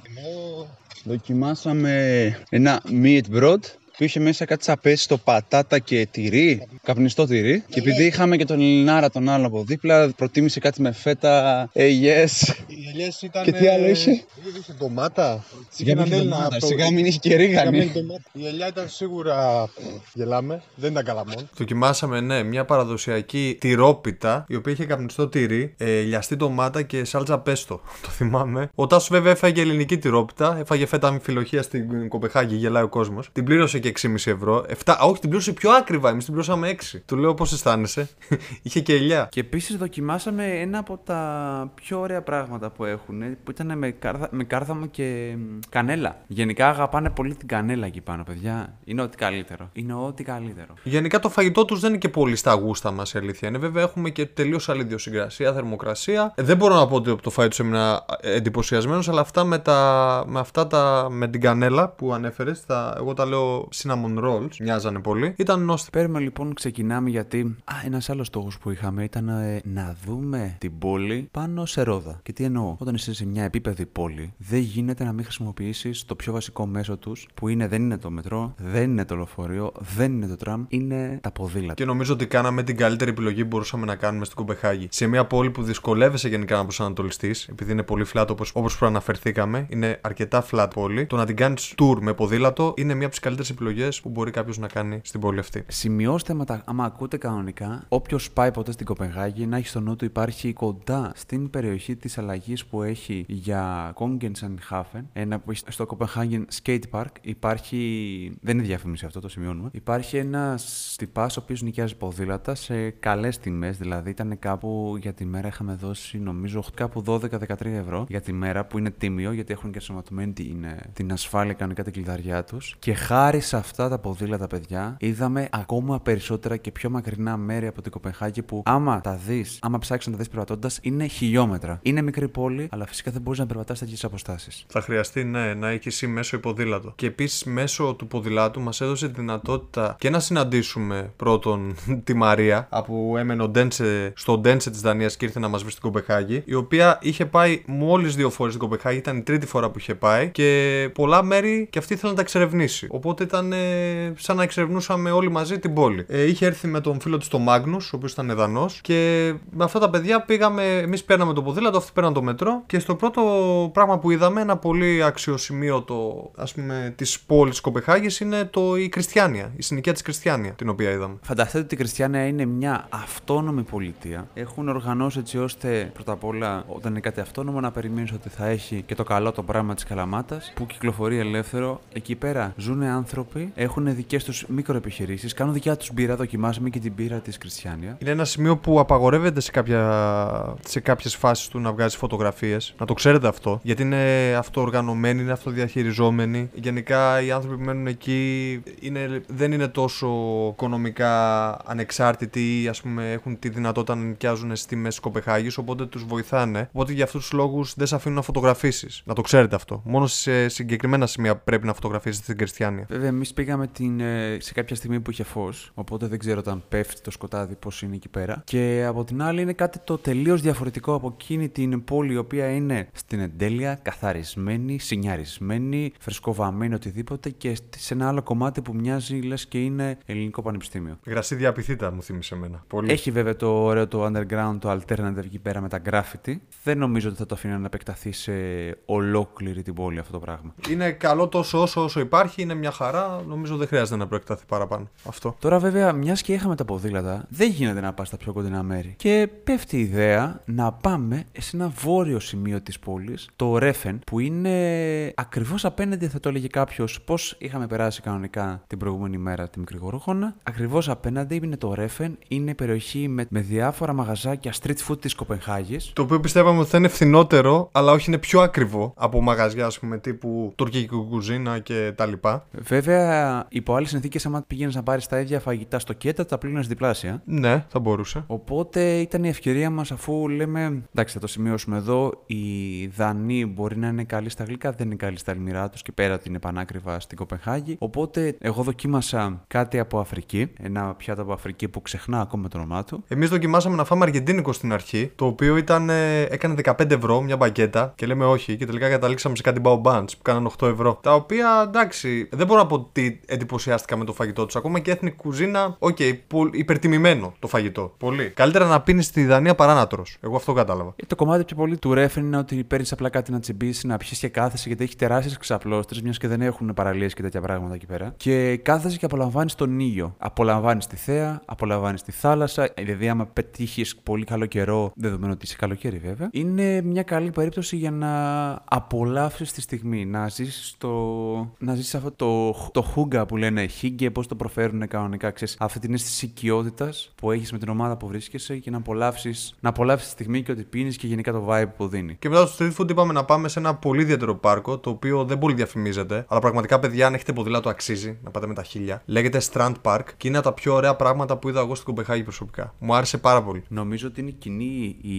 Δοκιμάσαμε ένα meat bread που είχε μέσα κάτι σαπέστο, πατάτα και τυρί, καπνιστό τυρί. Και επειδή είχαμε και τον Ελληνάρα τον άλλο από δίπλα, προτίμησε κάτι με φέτα, ε, yes. Οι ελιές ήταν. Και τι άλλο είχε; Είχε ντομάτα. Σιγά Είχε μην έναν είχε Έλληνα ντομάτα, από το- σιγά μην είχε και Είχε ρίγανη. καμμένη ντομάτα. Η ελιά ήταν σίγουρα. Γελάμε. Δεν ήταν καλαμόν. Δοκιμάσαμε, ναι, μια παραδοσιακή τυρόπιτα, η οποία είχε καπνιστό τυρί, ε, λιαστή ντομάτα και σάλτσα πέστο. Το θυμάμαι. Ο Τάσος βέβαια έφαγε ελληνική τυρόπιτα, έφαγε φέτα αμφιλοχεία στην Κοπεχάγη, γελάει ο κόσμος. Την πλήρωσε και 6,5 ευρώ. 7, α, όχι, την πλήρωσε πιο ακριβά, εμείς την πλήρωσαμε 6. Του λέω πώς αισθάνεσαι; είχε και ελιά. Και επίσης δοκιμάσαμε ένα από τα πιο ωραία πράγματα που έχουν, που ήταν με, κάρδα, με κάρδαμο και μ, κανέλα. Γενικά αγαπάνε πολύ την κανέλα εκεί πάνω, παιδιά. Είναι ό,τι καλύτερο. Είναι ό,τι καλύτερο. Γενικά το φαγητό τους δεν είναι και πολύ στα γούστα μας, η αλήθεια είναι. Βέβαια έχουμε και τελείως άλλη ιδιοσυγκρασία, θερμοκρασία. Ε, δεν μπορώ να πω ότι από το φάι τους έμεινα εντυπωσιασμένος, αλλά αυτά με, τα, με αυτά τα. με την κανέλα που ανέφερες, εγώ τα λέω cinnamon rolls, μοιάζανε πολύ. Ήταν νόστιμα. Παίρνουμε λοιπόν, ξεκινάμε γιατί. Α, ένας άλλος στόχος που είχαμε ήταν ε, να δούμε την πόλη πάνω σε ρόδα. Και τι εννοώ, όταν είσαι σε μια επίπεδη πόλη, δεν γίνεται να μην χρησιμοποιήσεις το πιο βασικό μέσο τους, που είναι, δεν είναι το μετρό, δεν είναι το λεωφορείο, δεν είναι το τραμ, είναι τα ποδήλατα. Και νομίζω ότι κάναμε την καλύτερη επιλογή που μπορούσαμε να κάνουμε στην Κομπεχάγη. Σε μια πόλη που δυσκολεύεσαι γενικά να προσανατολιστείς, επειδή είναι πολύ flat όπως όπως προαναφερθήκαμε, είναι αρκετά flat πόλη. Το να την κάνεις tour με ποδήλατο είναι μια από τις καλύτερες επιλογέ που μπορεί κάποιος να κάνει στην πόλη αυτή. Σημειώστε, άμα, τα- άμα ακούτε κανονικά, όποιος πάει ποτέ στην Κοπενχάγη, να έχει στο νου του υπάρχει κοντά στην περιοχή της αλλαγής που έχει για Kongensenhafen, ένα που έχει στο Copenhagen Skate Park. Υπάρχει. Δεν είναι διαφήμιση αυτό, το σημειώνουμε. Υπάρχει ένας τυπάς ο οποίος νοικιάζει ποδήλατα σε καλές τιμές. Δηλαδή ήταν κάπου για τη μέρα είχαμε δώσει νομίζω κάπου 12-13 ευρώ για τη μέρα που είναι τίμιο γιατί έχουν και ενσωματωμένη την, ε, την ασφάλεια κανονικά την κλειδαριά τους. Και χάρη σε σε αυτά τα ποδήλατα, παιδιά, είδαμε ακόμα περισσότερα και πιο μακρινά μέρη από την Κοπενχάγη που άμα τα δεις, άμα ψάξεις να τα δεις περπατώντας, είναι χιλιόμετρα. Είναι μικρή πόλη, αλλά φυσικά δεν μπορείς να περπατάς τέτοιες αποστάσεις. Θα χρειαστεί, ναι, να έχει εσύ μέσω υποδήλατο. Και επίσης μέσω του ποδηλάτου μας έδωσε τη δυνατότητα και να συναντήσουμε πρώτον τη Μαρία, που έμενε ο Ντένσε, στο Ντένσε της Δανίας και ήρθε να μας βρει στην Κοπεχάγη, η οποία είχε πάει μόλις δύο φορές στην Κοπεχάγη, ήταν η τρίτη φορά που είχε πάει και πολλά μέρη και αυτή ήθελε να τα εξερευνήσει. Οπότε ήταν ε, σαν να εξερευνούσαμε όλοι μαζί την πόλη. Ε, είχε έρθει με τον φίλο της το Μάγνους, ο οποίος ήταν Δανό, και με αυτά τα παιδιά πήγαμε, εμείς παίρναμε το ποδήλατο, αυτοί παίρναν το μετρό και στο πρώτο πράγμα που είδαμε, ένα πολύ αξιοσημείωτο ας πούμε της πόλης Κοπεχάγης είναι το, η Κριστιανία, η συνοικία της Κριστιανία, την οποία είδαμε. Φανταστείτε ότι η Κριστιανία είναι μια αυτόνομη πολιτεία. Έχουν οργανώσει έτσι ώστε πρώτα απ' όλα, όταν είναι κάτι αυτόνομο, να περιμένεις ότι θα έχει και το καλό το πράγμα της Καλαμάτας που κυκλοφορεί ελεύθερο. Εκεί πέρα ζουν άνθρωποι, έχουν δικές τους μικροεπιχειρήσεις, κάνουν δικιά τους μπύρα, δοκιμάζουμε και την μπύρα της Κριστιανία. Είναι ένα σημείο που απαγορεύεται σε, κάποια, σε κάποιες φάσεις του να βγάζει φωτογραφίες. Να το ξέρετε αυτό. Γιατί είναι αυτοοργανωμένοι, είναι αυτοδιαχειριζόμενοι. Γενικά οι άνθρωποι που μένουν εκεί είναι, δεν είναι τόσο οικονομικά ανεξάρτητοι ή ας πούμε έχουν τη δυνατότητα να νοικιάζουν στη μέση Κοπεχάγης. Οπότε τους βοηθάνε. Οπότε για αυτούς τους λόγους δεν σε αφήνουν να φωτογραφίσεις. Να το ξέρετε αυτό. Μόνο σε συγκεκριμένα σημεία πρέπει να φωτογραφίσει στην Κριστιανία. Βέβαια, εμείς πήγαμε την, ε, σε κάποια στιγμή που είχε φως. Οπότε δεν ξέρω όταν πέφτει το σκοτάδι πώς είναι εκεί πέρα. Και από την άλλη είναι κάτι το τελείως διαφορετικό από εκείνη την πόλη η οποία είναι στην εντέλεια, καθαρισμένη, σινιαρισμένη, φρεσκοβαμένη, οτιδήποτε και σε ένα άλλο κομμάτι που μοιάζει λες και είναι ελληνικό πανεπιστήμιο. Γρασίδια απειθήτα μου θύμισε εμένα. Πολύ. Έχει βέβαια το ωραίο το underground, το alternative εκεί πέρα με τα graffiti. Δεν νομίζω ότι θα το αφήνω να επεκταθεί σε ολόκληρη την πόλη αυτό το πράγμα. Είναι καλό τόσο όσο, όσο υπάρχει, είναι μια χαρά. Νομίζω δεν χρειάζεται να προεκταθεί παραπάνω. Αυτό. Τώρα, βέβαια, μιας και είχαμε τα ποδήλατα, δεν γίνεται να πας στα πιο κοντινά μέρη. Και πέφτει η ιδέα να πάμε σε ένα βόρειο σημείο της πόλης, το Ρέφεν, που είναι ακριβώς απέναντι, θα το έλεγε κάποιος, πώς είχαμε περάσει κανονικά την προηγούμενη μέρα τη μικρή γορόχωνα. Ακριβώς απέναντι είναι το Ρέφεν, είναι περιοχή με, με διάφορα μαγαζάκια street food της Κοπενχάγης. Το οποίο πιστεύαμε ότι θα είναι φθηνότερο, αλλά όχι είναι πιο ακριβό από μαγαζιά, ας πούμε, τύπου τουρκική κουζίνα και τα λοιπά. Βέβαια, υπό άλλες συνθήκες, άμα πήγαινες να πάρεις τα ίδια φαγητά σκέτα, τα πλήρωνες διπλάσια. Ναι, θα μπορούσε. Οπότε ήταν η ευκαιρία μας, αφού λέμε. Εντάξει, θα το σημειώσουμε εδώ. Οι Δανοί μπορεί να είναι καλοί στα γλυκά, δεν είναι καλοί στα αλμυρά τους και πέρα ότι είναι πανάκριβα στην Κοπενχάγη. Οπότε, εγώ δοκίμασα κάτι από Αφρική. Ένα πιάτο από Αφρική που ξεχνάω ακόμα το όνομά του. Εμείς δοκιμάσαμε να φάμε αργεντίνικο στην αρχή, το οποίο ήταν, ε, έκανε 15 ευρώ μια μπαγκέτα και λέμε όχι. Και τελικά καταλήξαμε σε κάτι bao buns που κάνανε 8 ευρώ. Τα οποία εντάξει, δεν μπορώ να πω ότι εντυπωσιάστηκα με το φαγητό τους. Ακόμα και ethnic κουζίνα, OK, okay, υπερτιμημένο το φαγητό. Πολύ. Καλύτερα να πίνεις στη Δανία παρά να τρως. Εγώ αυτό κατάλαβα. Ε, το κομμάτι πιο πολύ του ρέφεν είναι ότι παίρνεις απλά κάτι να τσιμπήσεις, να πιεις και κάθεσαι γιατί έχει τεράστιες ξαπλώστρες, μιας και δεν έχουν παραλίες και τέτοια πράγματα εκεί πέρα. Και κάθεσαι και απολαμβάνεις τον ήλιο. Απολαμβάνεις τη θέα, απολαμβάνεις τη θάλασσα. Δηλαδή, άμα πετύχεις πολύ καλό καιρό, δεδομένου ότι είσαι καλοκαίρι βέβαια, είναι μια καλή περίπτωση για να απολαύσεις τη στιγμή. Να ζήσει το. Να ζήσει αυτό το, το χούγκα που λένε χίγκε, πώς το προφέρουν κανονικά. Ξέρεις, αυτή την αίσθηση οικειότητας που έχεις με την ομάδα που βρίσκεσαι και να απολαύσεις να απολαύσεις τη στιγμή και ότι πίνεις και γενικά το vibe που δίνει. Και μετά στο street food είπαμε να πάμε σε ένα πολύ ιδιαίτερο πάρκο, το οποίο δεν πολύ διαφημίζεται, αλλά πραγματικά παιδιά, αν έχετε ποδήλατο, αξίζει να πάτε με τα χίλια. Λέγεται Strand Park και είναι από τα πιο ωραία πράγματα που είδα εγώ στην Κομπεχάγη προσωπικά. Μου άρεσε πάρα πολύ. Νομίζω ότι είναι κοινή η,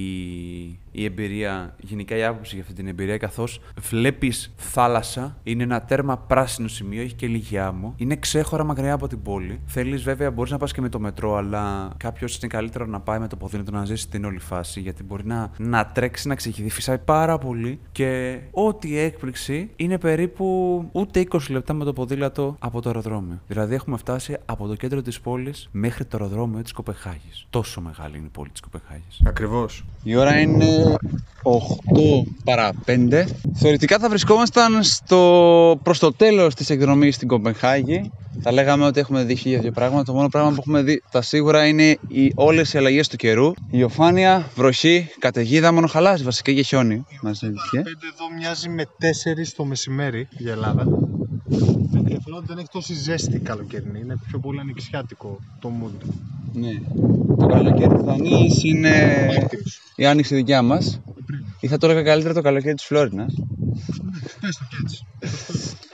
η εμπειρία, γενικά η άποψη για αυτή την εμπειρία, καθώς βλέπεις θάλασσα, είναι ένα τέρμα πράσινο σημείο, έχει και λίγη άμμο, είναι ξέχωρα μακριά από την πόλη. Θέλεις βέβαια, μπορείς να πας και με το μετρό, αλλά κάποιος είναι καλύτερο να πάει με το ποδήλατο να ζήσει την όλη φάση, γιατί μπορεί να, να τρέξει, να ξεχυθεί, φυσάει πάρα πολύ και ό,τι έκπληξη είναι περίπου ούτε 20 λεπτά με το ποδήλατο από το αεροδρόμιο. Δηλαδή έχουμε φτάσει από το κέντρο της πόλης μέχρι το αεροδρόμιο της Κοπεχάγης. Τόσο μεγάλη είναι η πόλη της Κοπεχάγης. Ακριβώς. Η ώρα είναι 8 παρά 5. Θεωρητικά θα βρισκόμασταν στο... προς το τέλος της εκδρομής στην Κοπενχάγη. Θα λέγαμε ότι έχουμε δει χίλια δύο πράγματα. Το μόνο πράγμα που έχουμε δει τα σίγουρα είναι οι, όλες οι αλλαγές του καιρού. Η οφάνεια, βροχή, καταιγίδα, μόνο χαλάζει βασικά και χιόνι. Μας έτυχε. εδώ μοιάζει με 4 το μεσημέρι η Ελλάδα. Με διαφορά ότι δεν έχει τόση ζέστη καλοκαιρινή. Είναι πιο πολύ ανοιξιάτικο το mood. Ναι. Το καλοκαίρι θα είναι η άνοιξη δικιά μας. Ή θα το έλεγα καλύτερα το καλοκαίρι της Φλόρινας. Πες το και έτσι.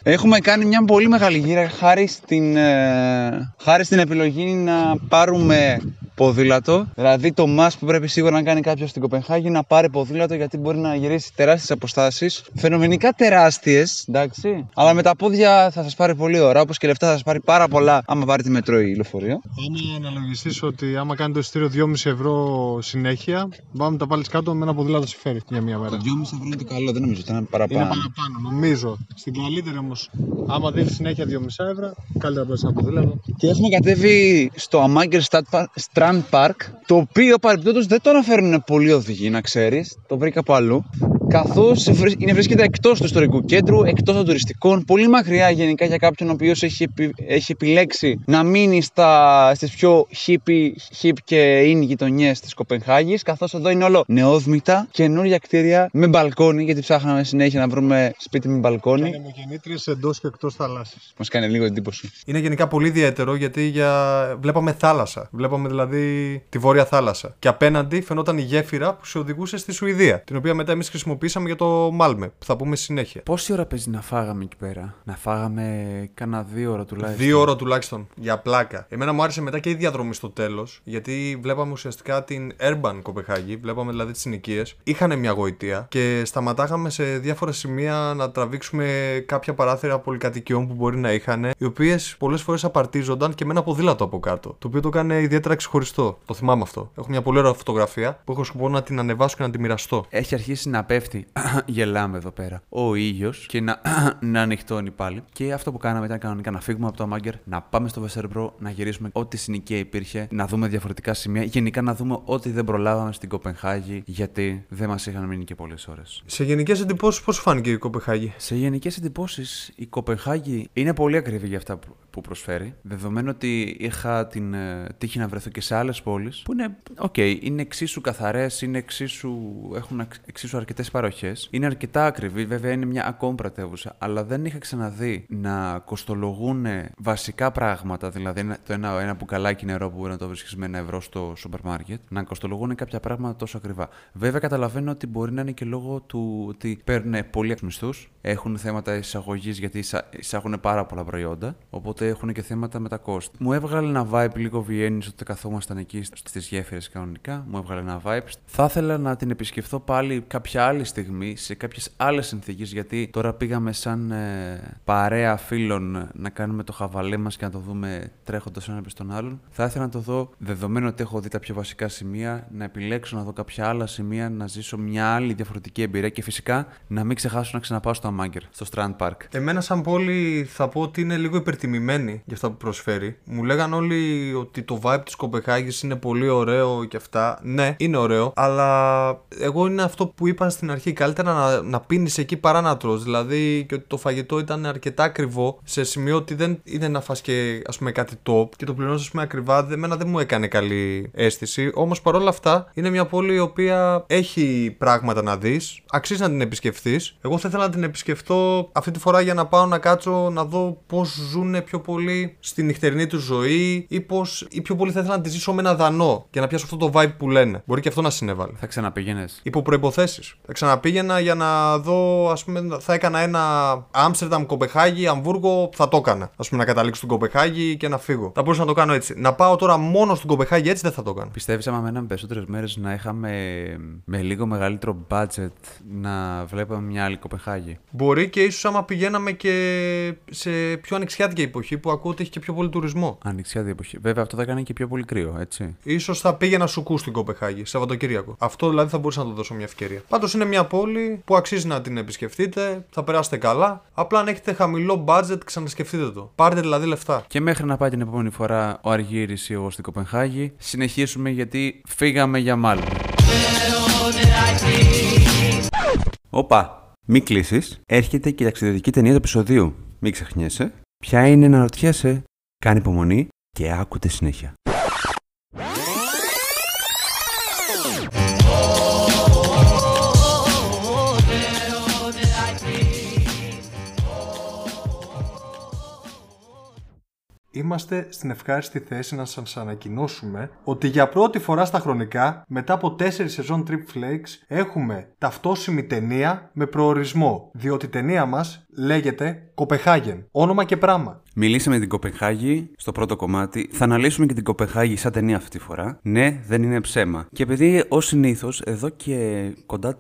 Έχουμε κάνει μια πολύ μεγάλη γύρα χάρη στην, ε, χάρη στην επιλογή να πάρουμε ποδήλατο. Δηλαδή το must που πρέπει σίγουρα να κάνει κάποιος στην Κοπενχάγη να πάρει ποδήλατο γιατί μπορεί να γυρίσει τεράστιες αποστάσεις. Φαινομενικά τεράστιες, εντάξει. Αλλά με τα πόδια θα σας πάρει πολύ ώρα. Όπως και λεφτά θα σας πάρει πάρα πολλά άμα πάρετε μετρό ή λεωφορείο. Άμα αναλογιστεί ότι άμα κάνει το εισιτήριο 2,5 ευρώ συνέχεια, πάμε τα πάλι κάτω με ένα ποδήλατο σε φέρει για μία μέρα. 2,5 ευρώ είναι το καλό, δεν νομίζω ότι είναι παραπάνω. Είναι παραπάνω, νομίζω. Στην καλύτερη όμως, άμα δίνει συνέχεια 2,5 ευρώ, καλύτερα να ένα ποδήλατο. Και έχουμε κατέβει στο Amager Strand Park, το οποίο παρεμπιπτόντως δεν το αναφέρουν πολλοί οδηγοί, να ξέρεις. Το βρήκα από αλλού. Καθώς είναι βρίσκεται εκτός του ιστορικού κέντρου, εκτός των τουριστικών, πολύ μακριά γενικά για κάποιον ο οποίος έχει, επι, έχει επιλέξει να μείνει στις πιο hippie, hip και in γειτονιές της Κοπενχάγης. Καθώς εδώ είναι όλο νεόδμητα, καινούργια κτίρια με μπαλκόνι, γιατί ψάχναμε συνέχεια να βρούμε σπίτι με μπαλκόνι. Και ανεμογεννήτριες εντός και εκτός θάλασσα. Μας κάνει λίγο εντύπωση. Είναι γενικά πολύ ιδιαίτερο γιατί για... βλέπαμε θάλασσα. Βλέπαμε δηλαδή τη Βόρεια Θάλασσα. Και απέναντι φαινόταν η γέφυρα που σε οδηγούσε στη Σουηδία. Την οποία μετά εμείς χρησιμοποίησαμε για το Μάλμε, που θα πούμε συνέχεια. Πόση ώρα παίζει να φάγαμε εκεί πέρα, Να φάγαμε κάνα δύο ώρα τουλάχιστον; Δύο ώρα τουλάχιστον, για πλάκα. Εμένα μου άρεσε μετά και η διαδρομή στο τέλος, γιατί βλέπαμε ουσιαστικά την Urban Κοπεχάγη, βλέπαμε δηλαδή τις συνοικίες. Είχαν μια γοητεία και σταματάγαμε σε διάφορα σημεία να τραβήξουμε κάποια παράθυρα πολυκατοικιών που μπορεί να είχαν, οι οποίες πολλές φορές απαρτίζονταν και με ένα ποδήλατο από κάτω. Το οποίο το έκανε ιδιαίτερα ξεχωριστό. Το θυμάμαι αυτό. Έχω μια πολύ ωραία φωτογραφία που έχω σκοπό να την ανεβάσω και να τη μοιραστώ. Έχει αρχίσει να πέφτει. Γελάμε εδώ πέρα. Ο ήλιος και να, να ανοιχτώνει πάλι. Και αυτό που κάναμε ήταν κανονικά να φύγουμε από το Αμάγκερ, να πάμε στο Βεσερμπρό, να γυρίσουμε ό,τι συνοικία υπήρχε, να δούμε διαφορετικά σημεία. Γενικά να δούμε ό,τι δεν προλάβαμε στην Κοπενχάγη, γιατί δεν μας είχαν μείνει και πολλές ώρες. Σε γενικές εντυπώσεις, πώς φάνηκε η Κοπενχάγη; Σε γενικές εντυπώσεις, η Κοπενχάγη είναι πολύ ακριβή για αυτά που προσφέρει. Δεδομένου ότι είχα την ε, τύχη να βρεθώ και σε άλλες πόλεις που είναι, OK, okay, είναι εξίσου καθαρές, είναι εξίσου, έχουν εξίσου αρκετές παροχές. Είναι αρκετά ακριβή, βέβαια είναι μια ακόμη πρωτεύουσα, αλλά δεν είχα ξαναδεί να κοστολογούν βασικά πράγματα, δηλαδή το ένα, ένα μπουκαλάκι νερό που μπορεί να το βρίσκεις με ένα ευρώ στο σούπερ μάρκετ, να κοστολογούν κάποια πράγματα τόσο ακριβά. Βέβαια, καταλαβαίνω ότι μπορεί να είναι και λόγω του ότι παίρνουν πολλοί μισθούς, έχουν θέματα εισαγωγής γιατί εισάγουν πάρα πολλά προϊόντα, οπότε έχουν και θέματα με τα κόστη. Μου έβγαλε ένα vibe λίγο Βιέννης ότι καθόμασταν εκεί στις γέφυρες κανονικά. Μου έβγαλε ένα vibe. Θα ήθελα να την επισκεφθώ πάλι κάποια άλλη στιγμή, σε κάποιες άλλες συνθήκες, γιατί τώρα πήγαμε σαν ε, παρέα φίλων να κάνουμε το χαβαλέ μας και να το δούμε τρέχοντας ένα προς τον άλλον. Θα ήθελα να το δω, δεδομένου ότι έχω δει τα πιο βασικά σημεία, να επιλέξω να δω κάποια άλλα σημεία, να ζήσω μια άλλη διαφορετική εμπειρία και φυσικά να μην ξεχάσω να ξαναπάω στο Αμάγκερ, στο Strand Park. Εμένα, σαν πόλη, θα πω ότι είναι λίγο υπερτιμημένη για αυτά που προσφέρει. Μου λέγαν όλοι ότι το vibe της Κοπεχάγης είναι πολύ ωραίο και αυτά. Ναι, είναι ωραίο, αλλά εγώ είναι αυτό που είπα στην αρχή. Καλύτερα να, να πίνεις εκεί παρά να τρως. Δηλαδή και ότι το φαγητό ήταν αρκετά ακριβό σε σημείο ότι δεν είναι να φας και ας πούμε κάτι top και το πληρώνεις πούμε ακριβά. Εμένα δεν μου έκανε καλή αίσθηση. Όμως παρόλα αυτά είναι μια πόλη η οποία έχει πράγματα να δεις. Αξίζει να την επισκεφθείς. Εγώ θα ήθελα να την επισκεφτώ αυτή τη φορά για να πάω να κάτσω να δω πώς ζουν πιο πολύ στη νυχτερινή τους ζωή ή πώς ή πιο πολύ θα ήθελα να τη ζήσω με ένα δανό για να πιάσω αυτό το vibe που λένε. Μπορεί και αυτό να συνέβαλε. Θα ξαναπήγαινες. Υπό προποθέσει. Θα ξαναπήγαινα για να δω, ας πούμε, θα έκανα ένα Άμστερνταμ, Κοπεχάγη, Αμβούργο, θα το έκανα. Α πούμε, να καταλήξω στην Κοπεχάγη και να φύγω. Θα μπορούσα να το κάνω έτσι. Να πάω τώρα μόνο στην Κοπεχάγη έτσι δεν θα το έκανα. Πιστεύεις άμα μέναμε περισσότερες μέρες να είχαμε με λίγο μεγαλύτερο budget να βλέπαμε μια άλλη Κοπεχάγη; Μπορεί και ίσως άμα πηγαίναμε και σε πιο ανοιξιάτικη εποχή που ακούω ότι έχει και πιο πολύ τουρισμό. Ανοιξιάτικη εποχή. Βέβαια αυτό θα κάνει και πιο πολύ κρύο, έτσι. σω θα πήγαινα σουκού στην Κοπεχάγη, Σαββατοκύριακο. Αυτό δηλαδή θα μπορούσα να το δώσω μια ευκαιρία. Πάντως είναι μια πόλη που αξίζει να την επισκεφτείτε, θα περάσετε καλά. Απλά αν έχετε χαμηλό budget, ξανασκεφτείτε το. Πάρτε δηλαδή λεφτά. Και μέχρι να πάει την επόμενη φορά ο Αργύρι ή εγώ στην Κοπενχάγη, συνεχίσουμε γιατί φύγαμε για μάλλον. Όπα, μη κλείσεις. Έρχεται και η ταξιδιωτική ταινία του επεισοδίου. Μην ξεχνιέσαι. Ποια είναι να ρωτιέσαι. Κάνει υπομονή και άκουτε συνέχεια. Είμαστε στην ευχάριστη θέση να σας ανακοινώσουμε ότι για πρώτη φορά στα χρονικά, μετά από 4 σεζόν Trip Flakes, έχουμε ταυτόσιμη ταινία με προορισμό, διότι η ταινία μας λέγεται Κοπεχάγεν. Όνομα και πράγμα. Μιλήσαμε την Κοπεχάγη στο πρώτο κομμάτι. Θα αναλύσουμε και την Κοπεχάγη σαν ταινία αυτή τη φορά. Ναι, δεν είναι ψέμα. Και επειδή ως συνήθως εδώ και κοντά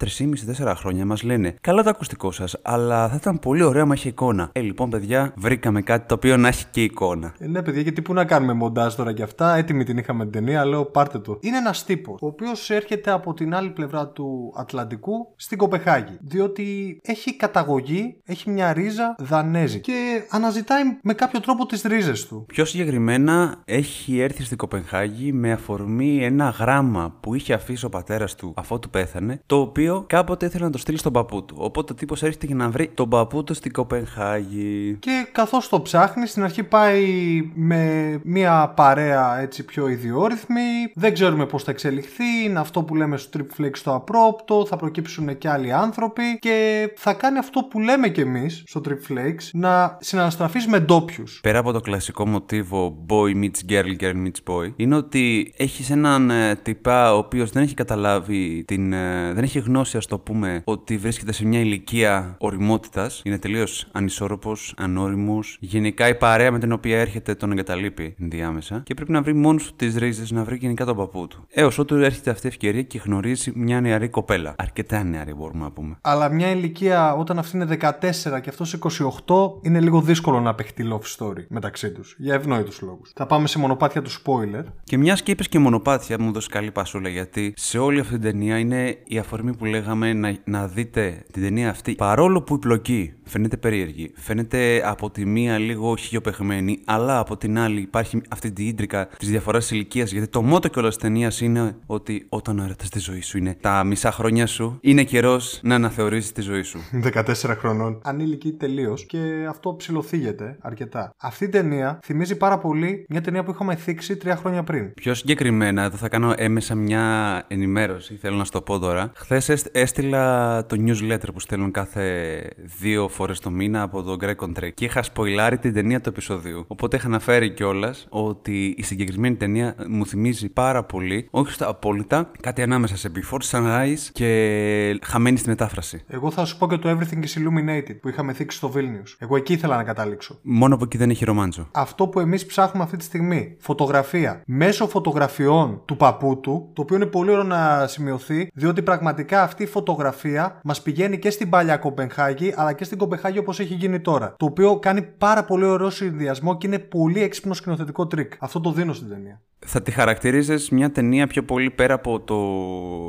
3,5-4 χρόνια μας λένε Καλά το ακουστικό σας, αλλά θα ήταν πολύ ωραίο να έχει εικόνα. Ε, λοιπόν, παιδιά, βρήκαμε κάτι το οποίο να έχει και εικόνα. Ε, ναι, παιδιά, γιατί πού να κάνουμε μοντάζ τώρα κι αυτά. Έτοιμη την είχαμε την ταινία, λέω πάρτε το. Είναι ένας τύπος, ο οποίος έρχεται από την άλλη πλευρά του Ατλαντικού στην Κοπεχάγη. Διότι έχει καταγωγή, έχει μια ρίζα δανέζη και αναζητάει με κάποιο τρόπο τις ρίζες του. Πιο συγκεκριμένα, έχει έρθει στην Κοπενχάγη με αφορμή ένα γράμμα που είχε αφήσει ο πατέρας του αφού του πέθανε, το οποίο κάποτε ήθελε να το στείλει στον παππού του. Οπότε ο τύπος έρχεται για να βρει τον παππού του στην Κοπενχάγη. Και καθώς το ψάχνει, στην αρχή πάει με μια παρέα έτσι πιο ιδιόρυθμη. Δεν ξέρουμε πώς θα εξελιχθεί. Είναι αυτό που λέμε στο Trip Flex στο απρόπτο. Θα προκύψουν και άλλοι άνθρωποι. Και θα κάνει αυτό που λέμε κι εμείς στο Trip Flex να συναναστραφείς με ντόπιους. Πέρα από το κλασικό μοτίβο boy meets girl, girl meets boy, είναι ότι έχεις έναν ε, τυπά ο οποίος δεν έχει καταλάβει την. ε, δεν έχει γνώση, ας το πούμε, ότι βρίσκεται σε μια ηλικία οριμότητας. Είναι τελείως ανισόρροπος, ανώριμος. Γενικά η παρέα με την οποία έρχεται τον εγκαταλείπει ενδιάμεσα και πρέπει να βρει μόνος του τις ρίζες, να βρει γενικά τον παππού του. Έω ότου έρχεται αυτή η ευκαιρία και γνωρίζει μια νεαρή κοπέλα. Αρκετά νεαρή μπορούμε να πούμε. Αλλά μια ηλικία όταν αυτή είναι 14 και αυτός 28 είναι λίγο δύσκολο να παιχτεί love story μεταξύ τους. Για ευνόητους λόγους. Θα πάμε σε μονοπάτια του spoiler. Και μιας και είπες και μονοπάτια, μου δώσει καλή πασούλα γιατί σε όλη αυτή την ταινία είναι η αφορμή που λέγαμε να, να δείτε την ταινία αυτή. Παρόλο που η πλοκή φαίνεται περίεργη, φαίνεται από τη μία λίγο χιλιοπεχμένη, αλλά από την άλλη υπάρχει αυτή την ίντρικα της διαφοράς ηλικίας. Γιατί το μότο κιόλας της ταινίας είναι ότι όταν ο έρωτα στη ζωής σου είναι τα μισά χρόνια σου, είναι καιρός να αναθεωρήσεις τη ζωή σου. 14 χρονών. Ανήλικη τελείως και αυτό ψηλοθύγεται αρκετά. Αυτή η ταινία θυμίζει πάρα πολύ μια ταινία που είχαμε θίξει τρία χρόνια πριν. Πιο συγκεκριμένα, εδώ θα κάνω έμεσα μια ενημέρωση, θέλω να σου το πω τώρα. Χθες έστειλα το newsletter που στέλνουν κάθε δύο φορές το μήνα από τον Greg Contrek και είχα σποιλάρει την ταινία του επεισοδίου. Οπότε είχα αναφέρει κιόλας ότι η συγκεκριμένη ταινία μου θυμίζει πάρα πολύ, όχι στα απόλυτα, κάτι ανάμεσα σε Before Sunrise και χαμένη στη μετάφραση. Εγώ θα σου πω και το Everything is Illuminated που είχαμε θίξει στο Vilnius. Εγώ εκεί ήθελα να καταλήξω. Μόνο που εκεί δεν έχει ρομάντζο. Αυτό που εμείς ψάχνουμε αυτή τη στιγμή, φωτογραφία. Μέσω φωτογραφιών του παππού του, το οποίο είναι πολύ ωραίο να σημειωθεί, διότι πραγματικά αυτή η φωτογραφία μας πηγαίνει και στην παλιά Κοπενχάγη, αλλά και στην Κοπενχάγη όπως έχει γίνει τώρα. Το οποίο κάνει πάρα πολύ ωραίο συνδυασμό και είναι πολύ έξυπνο σκηνοθετικό τρικ. Αυτό το δίνω στην ταινία. Θα τη χαρακτηρίζεις μια ταινία πιο πολύ πέρα από το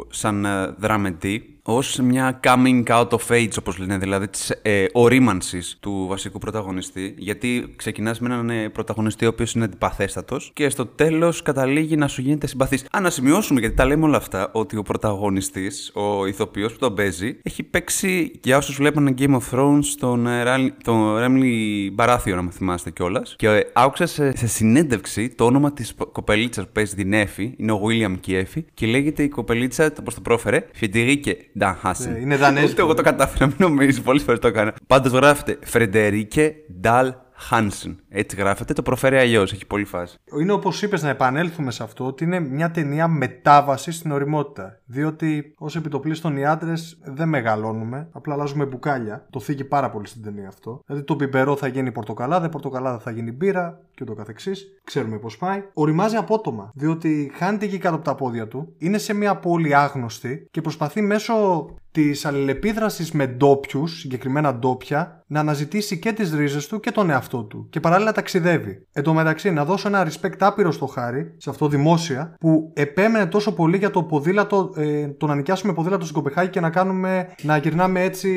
σαν ε, δραμετή ως μια coming out of age όπως λένε, δηλαδή της ε, ορίμανσης του βασικού πρωταγωνιστή γιατί ξεκινάς με έναν ε, πρωταγωνιστή ο οποίος είναι αντιπαθέστατος και στο τέλος καταλήγει να σου γίνεται συμπαθής. Α, να σημειώσουμε γιατί τα λέμε όλα αυτά ότι ο πρωταγωνιστής, ο ηθοποιός που τον παίζει έχει παίξει για όσους βλέπουν Game of Thrones τον, ε, Ral- τον Ρέμλι Μπαράθιο να με θυμάστε κιόλας. και ε, άκουσα σε, σε συνέντευξη το όνομα της κοπελίτσα που παίζει την Εφη, είναι ο William και η Εφη, και λέγεται η κοπελίτσα, όπως το πρόφερε, Φεντερίκε Ντανχάσεν. Ε, είναι δανέζικο. Ούτε εγώ το κατάφερα, μην νομίζεις, πολλές φορές το έκανα. Πάντως γράφεται Φρεντερίκε Νταλ Χάνσεν. Έτσι γράφεται, το προφέρει αλλιώς, έχει πολύ φάση. Είναι όπως είπες, να επανέλθουμε σε αυτό, ότι είναι μια ταινία μετάβαση στην οριμότητα. Διότι ως επιτοπλίστων οι άντρε δεν μεγαλώνουμε, απλά αλλάζουμε μπουκάλια. Το θίγει πάρα πολύ στην ταινία αυτό. Δηλαδή το πιπερό θα γίνει πορτοκαλάδα, πορτοκαλάδα θα γίνει μπύρα και ούτω καθεξής. Ξέρουμε πώς πάει. Οριμάζει απότομα. Διότι χάνεται εκεί κάτω από τα πόδια του, είναι σε μια πόλη άγνωστη και προσπαθεί μέσω της αλληλεπίδρασης με ντόπιους, συγκεκριμένα ντόπια, να αναζητήσει και τις ρίζες του και τον εαυτό του. Και παράλληλα ταξιδεύει. Εν τω μεταξύ, να δώσω ένα respect άπειρο στο χάρη, σε αυτό δημόσια, που επέμενε τόσο πολύ για το ποδήλατο, ε, το να νοικιάσουμε ποδήλατο στην Κοπεχάγη και να κάνουμε, να γυρνάμε έτσι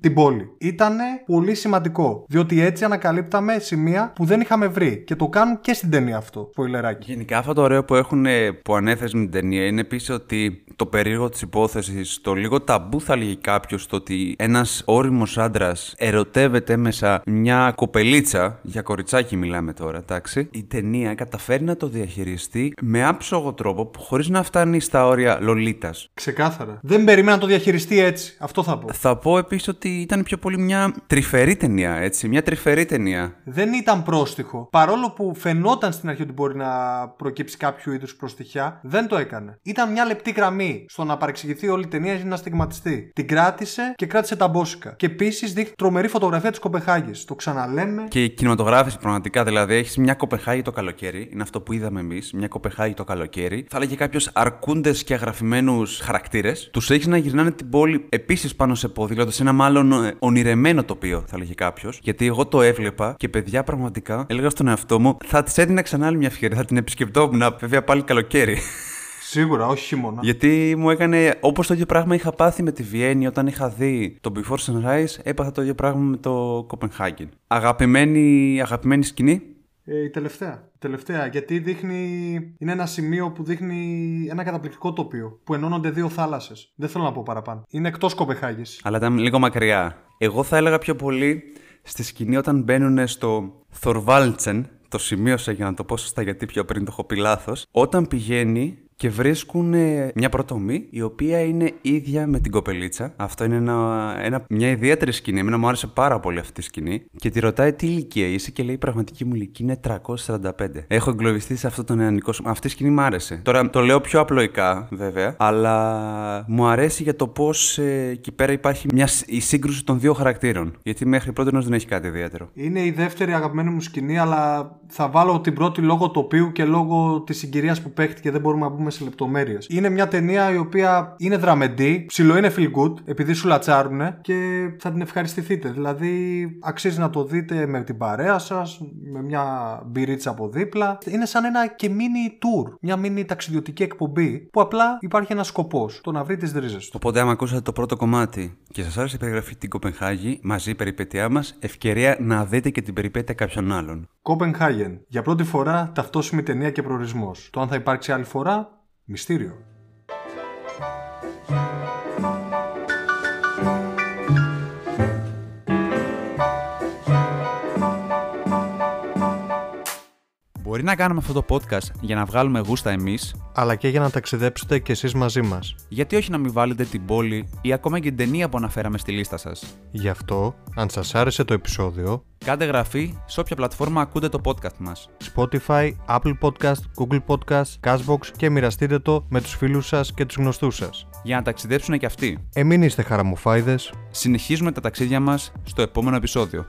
την πόλη. Ήτανε πολύ σημαντικό. Διότι έτσι ανακαλύπταμε σημεία που δεν είχαμε βρει. Και το κάνουν και στην ταινία αυτό. Σποιλεράκι. Γενικά αυτό το ωραίο που έχουν ε, που ανέφερε με την ταινία είναι επίσης ότι το περίεργο της υπόθεσης, το λίγο ταμπού θα λέγει κάποιος, το ότι ένας όριμος άντρας ερωτεύεται μέσα μια κοπελίτσα, για κοριτσάκι μιλάμε τώρα, εντάξει. Η ταινία καταφέρει να το διαχειριστεί με άψογο τρόπο χωρίς να φτάνει στα όρια λολίτας. Ξεκάθαρα. Δεν περίμενα να το διαχειριστεί έτσι. Αυτό θα πω. Θα πω επίσης ότι ήταν πιο πολύ μια τρυφερή ταινία, έτσι. Μια τρυφερή ταινία. Δεν ήταν πρόστιχο. Παρόλο που φαινόταν στην αρχή ότι μπορεί να προκύψει κάποιο είδους προστιχιά, δεν το έκανε. Ήταν μια λεπτή γραμμή στο να παρεξηγηθεί όλη η ταινία ή να στιγματιστεί. Την κράτησε και κράτησε τα μπόσικα. Και επίσης δείχνει τρομερή φωτογραφία της Κοπεχάγης. Το ξαναλέμε. Και η κινηματογράφηση πραγματικά, δηλαδή έχεις μια Κοπεχάγη το καλοκαίρι, είναι αυτό που είδαμε εμείς, μια Κοπεχάγη το καλοκαίρι. Θα έλεγε κάποιος αρκούντες και αγραφημένους χαρακτήρες. Τους έχεις να γυρνάνε την πόλη επίσης πάνω σε ποδήλατο, σε ένα μάλλον ε, ονειρεμένο τοπίο, θα έλεγε κάποιος. Γιατί εγώ το έβλεπα και παιδιά πραγματικά έλεγα στον εαυτό μου, θα της έδινα ξανά άλλη μια ευκαιρία, θα την επισκεπτόμουν, βέβαια πάλι καλοκαίρι. Σίγουρα, όχι χειμώνα. Γιατί μου έκανε. Όπως το ίδιο πράγμα είχα πάθει με τη Βιέννη όταν είχα δει το Before Sunrise, έπαθα το ίδιο πράγμα με το Copenhagen. Αγαπημένη, αγαπημένη σκηνή; Ε, η τελευταία. Η τελευταία. Γιατί δείχνει. Είναι ένα σημείο που δείχνει ένα καταπληκτικό τοπίο. Που ενώνονται δύο θάλασσες. Δεν θέλω να πω παραπάνω. Είναι εκτός Κοπεχάγης. Αλλά ήταν λίγο μακριά. Εγώ θα έλεγα πιο πολύ στη σκηνή όταν μπαίνουν στο Θορβάλτσεν. Το σημείωσα για να το πω σωστά γιατί πιο πριν το έχω πει λάθος. Όταν πηγαίνει και βρίσκουν ε, μια πρωτομή η οποία είναι ίδια με την κοπελίτσα. Αυτό είναι ένα, ένα, μια ιδιαίτερη σκηνή. Εμένα μου άρεσε πάρα πολύ αυτή η σκηνή. Και τη ρωτάει τι ηλικία είσαι; Και λέει η πραγματική μου ηλικία είναι 345. Έχω εγκλωβιστεί σε αυτό το νεανικό σου. Αυτή η σκηνή μου άρεσε. Τώρα το λέω πιο απλοϊκά βέβαια, αλλά μου αρέσει για το πώς ε, εκεί πέρα υπάρχει μια, η σύγκρουση των δύο χαρακτήρων. Γιατί μέχρι πρώτη δεν έχει κάτι ιδιαίτερο. Είναι η δεύτερη αγαπημένη μου σκηνή, αλλά θα βάλω την πρώτη λόγω τοπίου και λόγω της συγκυρίας που παίχτηκε. Δεν μπορούμε να μπούμε σε λεπτομέρειες. Είναι μια ταινία η οποία είναι δραμεντή, ψηλό είναι feel good, επειδή σου λατσάρουνε και θα την ευχαριστηθείτε. Δηλαδή, αξίζει να το δείτε με την παρέα σας, με μια μπυρίτσα από δίπλα. Είναι σαν ένα και mini tour, μια mini ταξιδιωτική εκπομπή που απλά υπάρχει ένας σκοπός, το να βρει τις ρίζες του. Οπότε, άμα ακούσατε το πρώτο κομμάτι και σας άρεσε η περιγραφή την Κοπενχάγη, μαζί η περιπέτειά μας, ευκαιρία να δείτε και την περιπέτεια κάποιων άλλων. Κόπενχάγεν. Για πρώτη φορά ταυτόσιμη ταινία και προορισμός. Το αν θα υπάρξει άλλη φορά, μυστήριο. Μπορεί να κάνουμε αυτό το podcast για να βγάλουμε γούστα εμείς, Αλλά και για να ταξιδέψετε κι εσείς μαζί μας. γιατί όχι να μην βάλετε την πόλη ή ακόμα και την ταινία που αναφέραμε στη λίστα σας. Γι' αυτό, αν σας άρεσε το επεισόδιο, Κάντε γραφή σε όποια πλατφόρμα ακούτε το podcast μας. Spotify, Apple Podcast, Google Podcast, Cashbox και μοιραστείτε το με τους φίλους σας και τους γνωστούς σας. Για να ταξιδέψουν και αυτοί. Εμείς είστε χαραμοφάιδες Συνεχίζουμε τα ταξίδια μας στο επόμενο επεισόδιο.